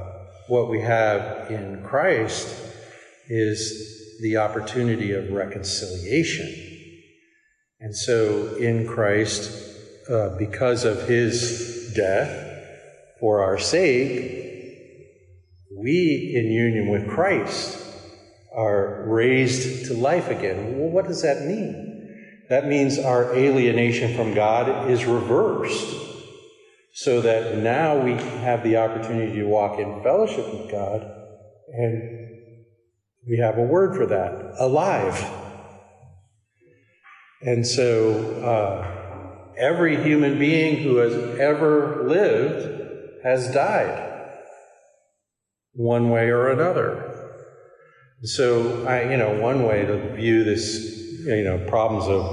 Speaker 1: what we have in Christ is the opportunity of reconciliation. And so, in Christ, uh, because of his death for our sake, we, in union with Christ, are raised to life again. Well, what does that mean? That means our alienation from God is reversed, so that now we have the opportunity to walk in fellowship with God, and we have a word for that alive. And so, uh, every human being who has ever lived has died, one way or another. So, I, you know, one way to view this, you know, problems of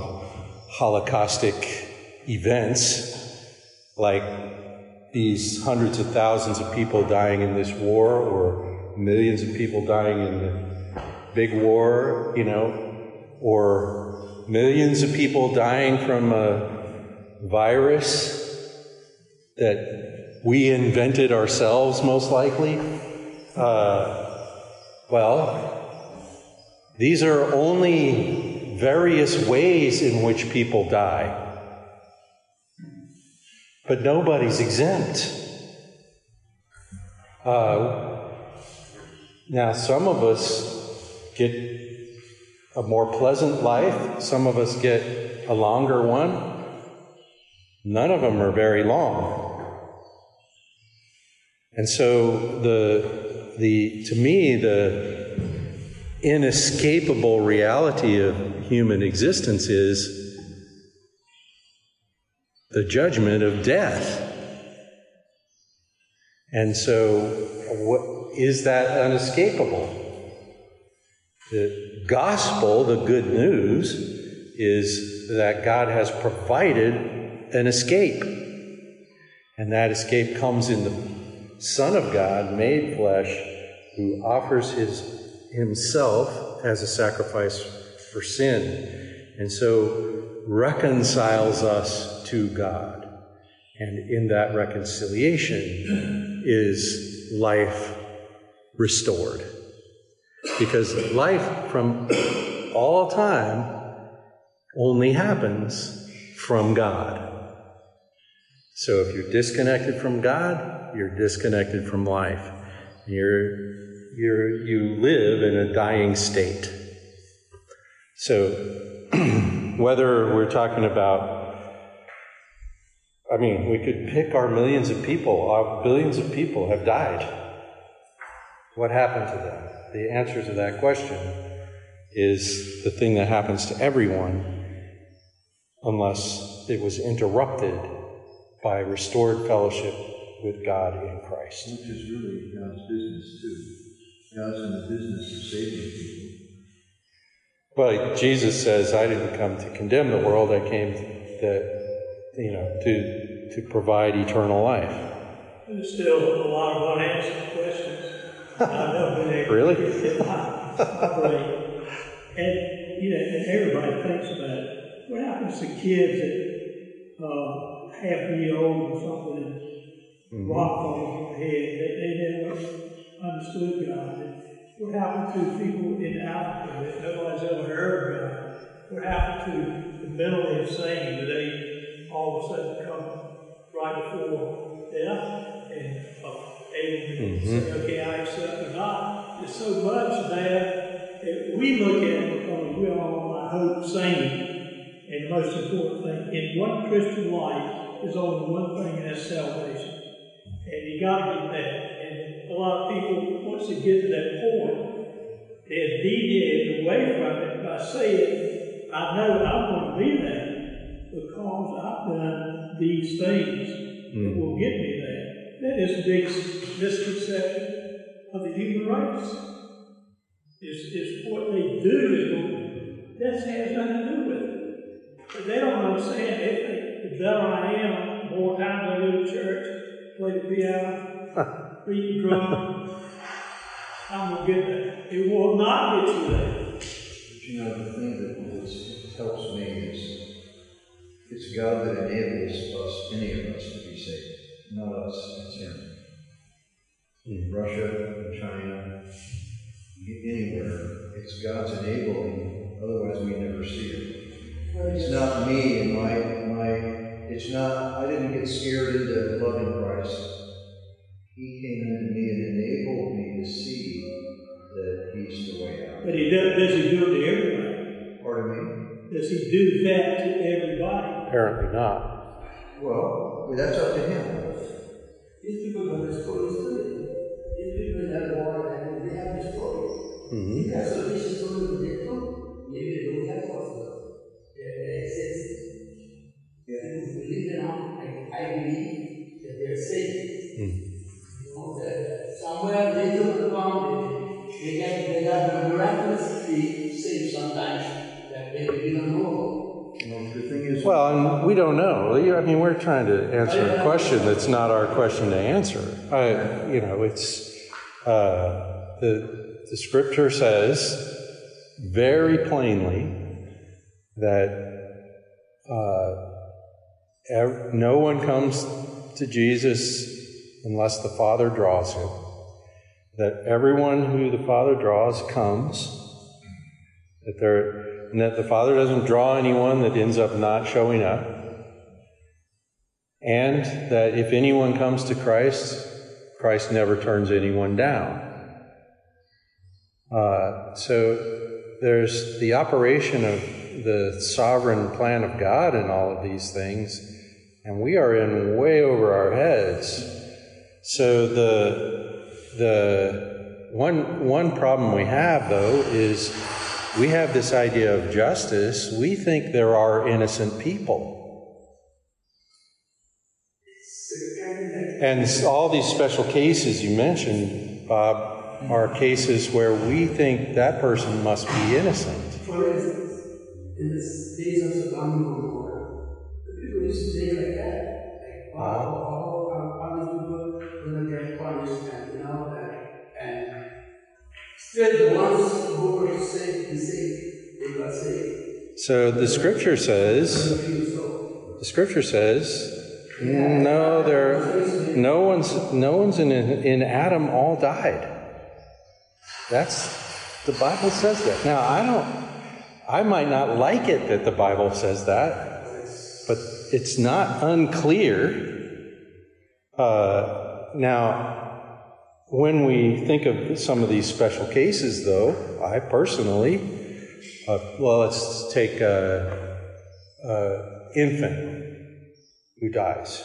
Speaker 1: holocaustic events, like these hundreds of thousands of people dying in this war, or millions of people dying in the big war, you know, or millions of people dying from a virus that we invented ourselves, most likely. Uh, well, these are only various ways in which people die. But nobody's exempt. Uh, now, some of us get a more pleasant life, some of us get a longer one. None of them are very long. And so the the to me the inescapable reality of human existence is the judgment of death. And so what is that unescapable? The gospel, the good news, is that God has provided an escape. And that escape comes in the Son of God, made flesh, who offers his himself as a sacrifice for sin. And so reconciles us to God. And in that reconciliation is life restored. Because life from all time only happens from God. So if you're disconnected from God, you're disconnected from life. You're, you're, you live in a dying state. So *clears throat* whether we're talking about I mean, we could pick our millions of people. Our billions of people have died. What happened to them? The answer to that question is the thing that happens to everyone unless it was interrupted by restored fellowship with God in Christ.
Speaker 2: Which is really God's business, too. God's in the business of saving people.
Speaker 1: But Jesus says, I didn't come to condemn the world, I came that, you know, to, to provide eternal life.
Speaker 3: There's still a lot of unanswered questions. I've never been able
Speaker 1: Really?
Speaker 3: to get my brain. And, you know, and everybody thinks about it. What happens to kids that, uh, half a year old or something, and rock on their head, they, they never understood God. What happened to people in Africa that nobody's ever heard of? What happened to the mentally insane? Do they all of a sudden come right before death and uh, able to say, okay, I accept God? There's so much there that we look at because we're all I hope sane. And the most important thing in one Christian life is only one thing, and that's salvation. And you got to get that. A lot of people, once they get to that point, they're deviated away from it by saying, I know I'm going to be there because I've done these things that hmm. will get me there. That is the biggest misconception of the human race. Is, is what they do that has nothing to do with it. But they don't understand. They the better I am, the more times I go to church, play the piano, *laughs* the drum, I'm to get there. It will not get you there.
Speaker 2: But you know, the thing that is, helps me is it's God that enables us, any of us, to be saved. Not us, it's Him. In Russia, in China, anywhere, it's God's enabling, otherwise we never see it. It's not me and my, my, it's not, I didn't get scared into loving Christ. He came
Speaker 3: he does, does he do it to everybody?
Speaker 2: Pardon me?
Speaker 3: Does he do that to everybody?
Speaker 1: Apparently not.
Speaker 2: me? Well, that's up to Him.
Speaker 5: These people have a story story. These people that war and they have a story.
Speaker 1: Mhm.
Speaker 5: If that's what this story is they do, maybe they don't have also. They exist. If you believe in them, I, I believe that they're safe. You know, that somewhere they don't come, sometimes that they didn't know.
Speaker 2: You know, the thing is,
Speaker 1: Well, and we don't know. I mean, we're trying to answer a question that's not our question to answer. I, you know, it's uh, the the scripture says very plainly that uh, ev- no one comes to Jesus unless the Father draws him. That everyone who the Father draws comes. That there and that the Father doesn't draw anyone that ends up not showing up. And that if anyone comes to Christ, Christ never turns anyone down. Uh, so there's the operation of the sovereign plan of God in all of these things, and we are in way over our heads. So the the one one problem we have though is we have this idea of justice. We think there are innocent people. And all these special cases you mentioned, Bob, are cases where we think that person must be innocent.
Speaker 5: For instance, in the days of Gomorrah, the people used to think like that. Like, wow,
Speaker 1: So the scripture says, the scripture says, no, there, no one's, no one's in, in Adam all died. That's, the Bible says that. Now, I don't, I might not like it that the Bible says that, but it's not unclear. Uh, now, when we think of some of these special cases, though, I personally, uh, well, let's take an infant who dies.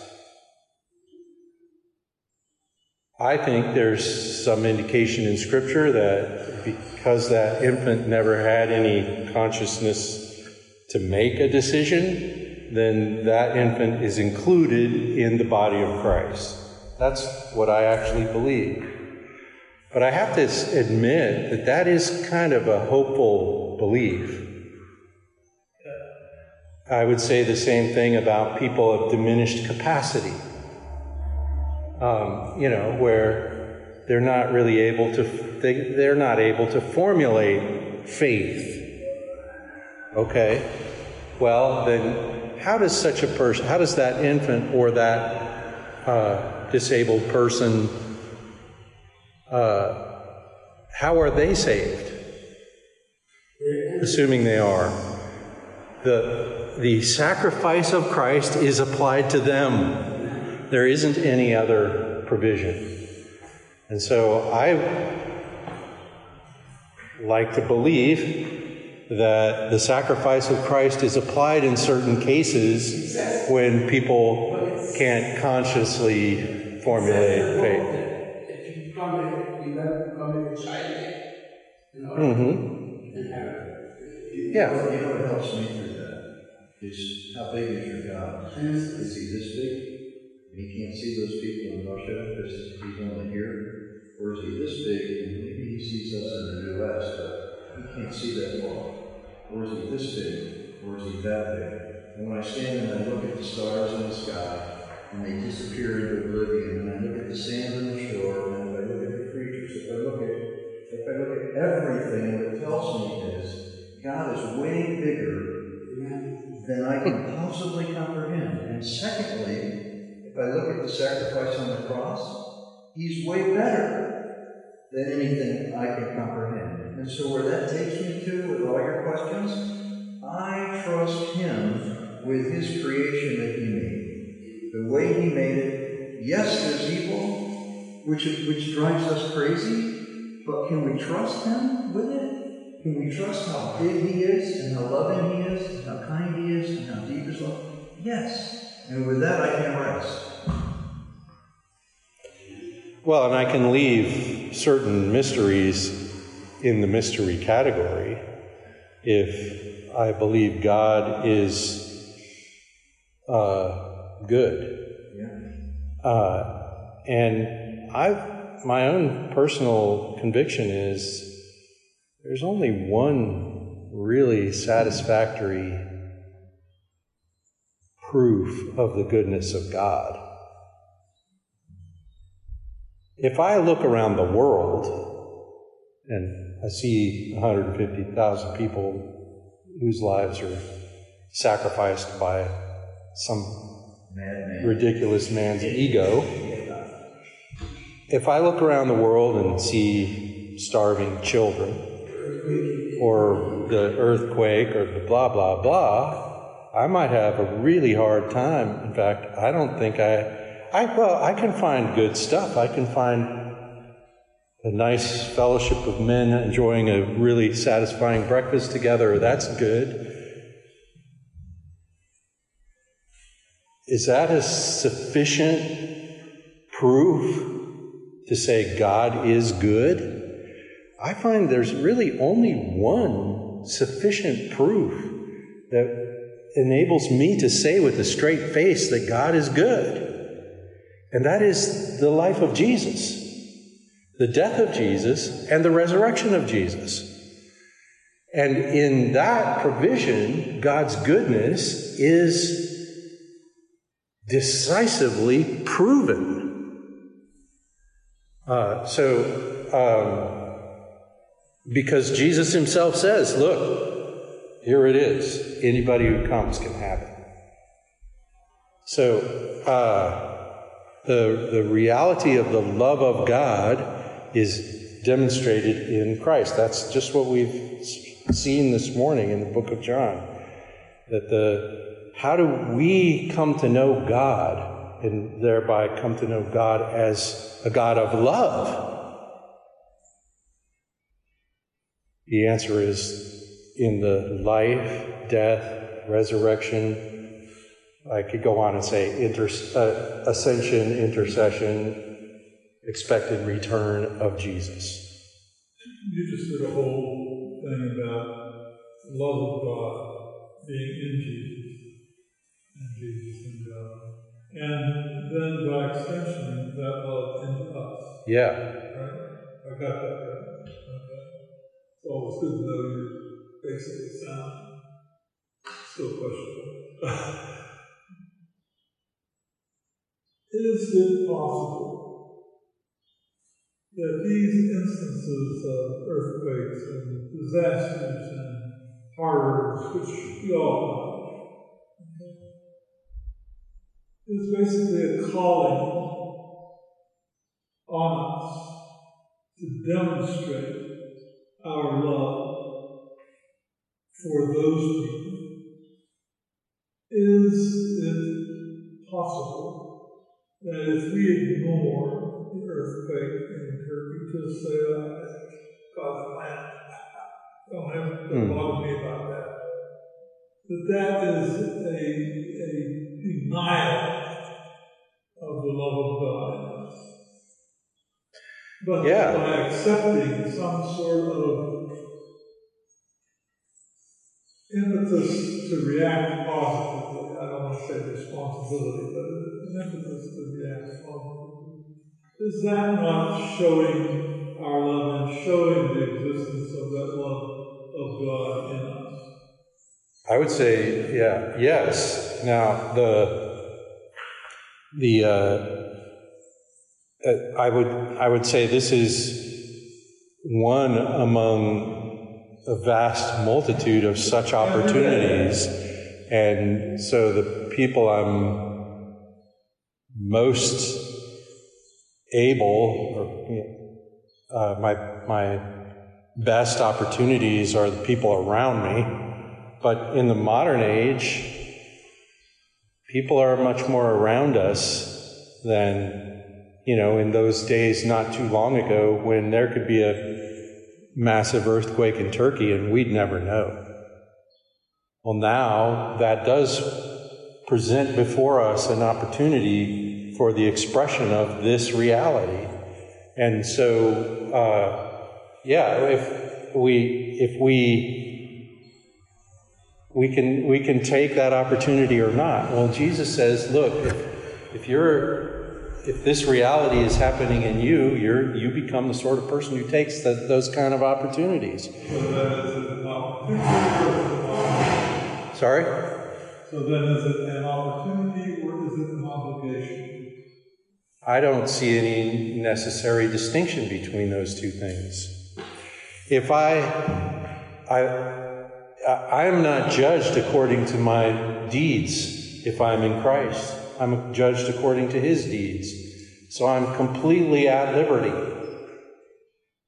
Speaker 1: I think there's some indication in Scripture that because that infant never had any consciousness to make a decision, then that infant is included in the body of Christ. That's what I actually believe. But I have to admit that that is kind of a hopeful belief. I would say the same thing about people of diminished capacity. Um, you know, where they're not really able to, they, they're not able to formulate faith. Okay? Well, then, how does such a person, how does that infant or that uh, disabled person, uh, how are they saved? Assuming they are. The, the sacrifice of Christ is applied to them. There isn't any other provision. And so I like to believe that the sacrifice of Christ is applied in certain cases when people can't consciously formulate faith.
Speaker 5: If you become a, you become a child, you know,
Speaker 1: Mm-hmm. Yeah.
Speaker 2: You know what helps me through that is how big is your God? Is he this big? And he can't see those people in Russia because he's only here? Or is he this big and maybe he sees us in the U.S., but he can't see that far? Or is he this big? Or is he that big? And when I stand and I look at the stars in the sky and they disappear into oblivion, and I look at the sand on the shore, if I look at everything, what it tells me is God is way bigger than I can possibly comprehend. And secondly, if I look at the sacrifice on the cross, He's way better than anything I can comprehend. And so, where that takes me to with all your questions, I trust Him with His creation that He made. The way He made it, yes, there's evil, which, which drives us crazy, but can we trust Him with it? Can we trust how big He is, and how loving He is, and how kind He is, and how deep His love? Yes. And with that, I can rest.
Speaker 1: Well, and I can leave certain mysteries in the mystery category if I believe God is uh, good.
Speaker 2: Yeah.
Speaker 1: Uh, and I've, my own personal conviction is there's only one really satisfactory proof of the goodness of God. If I look around the world and I see 150,000 people whose lives are sacrificed by some ridiculous man's ego, if I look around the world and see starving children, or the earthquake, or the blah, blah, blah, I might have a really hard time. In fact, I don't think I, I, well, I can find good stuff. I can find a nice fellowship of men enjoying a really satisfying breakfast together. That's good. Is that a sufficient proof to say God is good? I find there's really only one sufficient proof that enables me to say with a straight face that God is good. And that is the life of Jesus, the death of Jesus, and the resurrection of Jesus. And in that provision, God's goodness is decisively proven. Uh, so, um, because Jesus himself says, look, here it is. Anybody who comes can have it. So, uh, the, the reality of the love of God is demonstrated in Christ. That's just what we've seen this morning in the book of John. That the, how do we come to know God and thereby come to know God as a God of love? The answer is in the life, death, resurrection. I could go on and say inter- uh, ascension, intercession, expected return of Jesus.
Speaker 4: You just did a whole thing about the love of God being in Jesus and Jesus in God. And then by extension, that love into us.
Speaker 1: Yeah.
Speaker 4: Right? I got that right. Okay. It's good to know you're basically sound. Still questionable. *laughs* Is it possible that these instances of earthquakes and disasters and horrors, which we all is basically a calling on us to demonstrate our love for those people? Is it possible that if we ignore the earthquake in Turkey, just say, oh, God's plan, *laughs* don't to
Speaker 1: Hmm.
Speaker 4: bother me about that, that that is a, a denial of the love of God. But
Speaker 1: Yeah.
Speaker 4: by accepting some sort of impetus to react positively, I don't want to say responsibility, but an impetus to react positively, is that not showing our love and showing the existence of that love of God in us?
Speaker 1: I would say, yeah, yes. Now the the uh, uh, I would I would say this is one among a vast multitude of such opportunities, and so the people I'm most able, or uh, my my best opportunities are the people around me. But in the modern age, people are much more around us than, you know, in those days not too long ago when there could be a massive earthquake in Turkey and we'd never know. Well, now that does present before us an opportunity for the expression of this reality. And so, uh, yeah, if we, if we, we can we can take that opportunity or not. Well, Jesus says, look, if, if you're if this reality is happening in you, you're you become the sort of person who takes the, those kind of opportunities.
Speaker 4: So that is an opportunity or is it an obligation?
Speaker 1: Sorry.
Speaker 4: So then is it an opportunity or is it an obligation?
Speaker 1: I don't see any necessary distinction between those two things. If I, I, I am not judged according to my deeds if I'm in Christ. I'm judged according to his deeds. So I'm completely at liberty.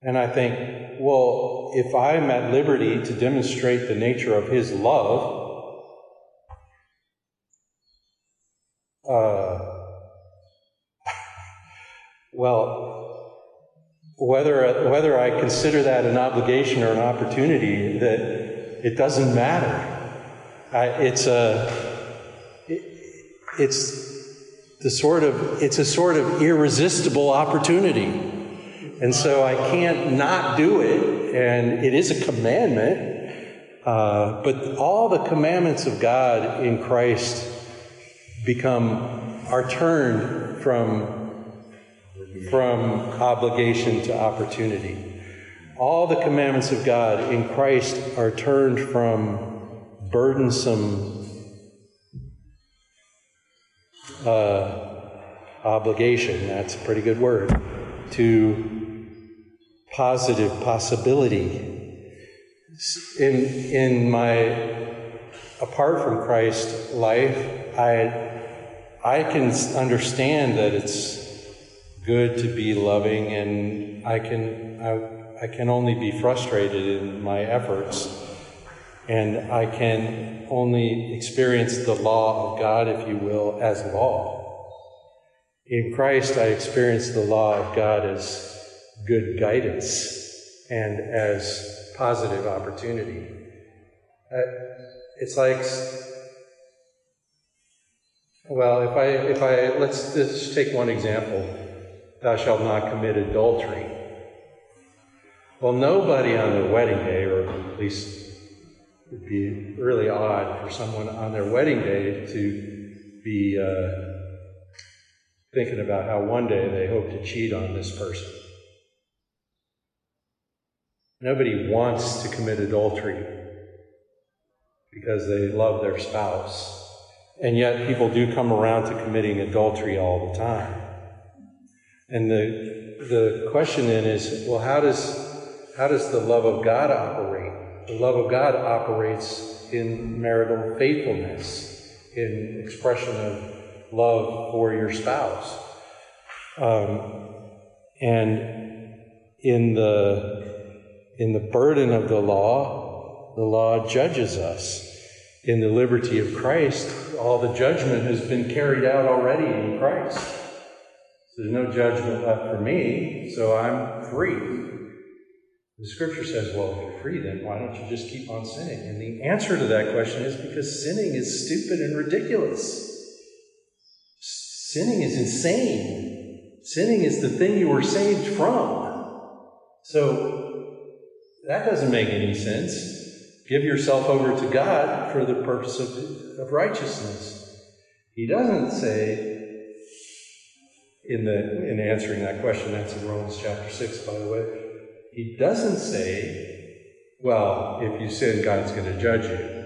Speaker 1: And I think, well, if I'm at liberty to demonstrate the nature of his love, uh, *laughs* well, whether whether I consider that an obligation or an opportunity, that it doesn't matter. I, it's a it, it's the sort of it's a sort of irresistible opportunity, and so I can't not do it. And it is a commandment. Uh, but all the commandments of God in Christ become are turned from from obligation to opportunity. All the commandments of God in Christ are turned from burdensome uh, obligation. That's a pretty good word. to positive possibility. In, in my apart from Christ life, I, I can understand that it's good to be loving, and I can, I, I can only be frustrated in my efforts, and I can only experience the law of God, if you will, as law. In Christ, I experience the law of God as good guidance and as positive opportunity. Uh, it's like, well, if I, if I, let's just take one example. Thou shalt not commit adultery. Well, nobody on their wedding day, or at least it would be really odd for someone on their wedding day to be uh, thinking about how one day they hope to cheat on this person. Nobody wants to commit adultery because they love their spouse. And yet, people do come around to committing adultery all the time. And the, the question then is well, how does, how does the love of God operate? The love of God operates in marital faithfulness, in expression of love for your spouse. Um, and in the, in the burden of the law, the law judges us. In the liberty of Christ, all the judgment has been carried out already in Christ. There's no judgment left for me, so I'm free. The scripture says, well, if you're free, then why don't you just keep on sinning? And the answer to that question is because sinning is stupid and ridiculous. Sinning is insane. Sinning is the thing you were saved from. So that doesn't make any sense. Give yourself over to God for the purpose of, of righteousness. He doesn't say in the in answering that question, that's in Romans chapter six, by the way. He doesn't say, well, if you sin, God's going to judge you.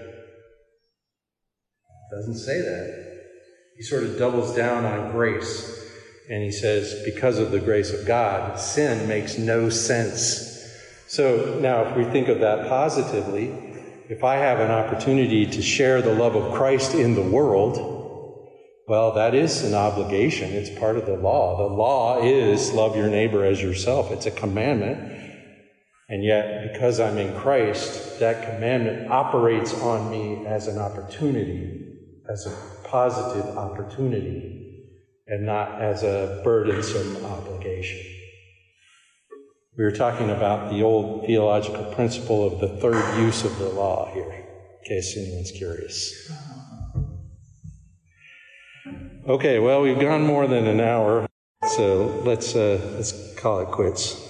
Speaker 1: Doesn't say that he sort of doubles down on grace. And he says, because of the grace of God, sin makes no sense. So now, if we think of that positively, if I have an opportunity to share the love of Christ in the world, well, that is an obligation. It's part of the law. The law is love your neighbor as yourself, it's a commandment. And yet, because I'm in Christ, that commandment operates on me as an opportunity, as a positive opportunity and not as a burdensome obligation. We were talking about the old theological principle of the third use of the law here, in case anyone's curious. Okay, well, we've gone more than an hour, so let's uh, let's call it quits.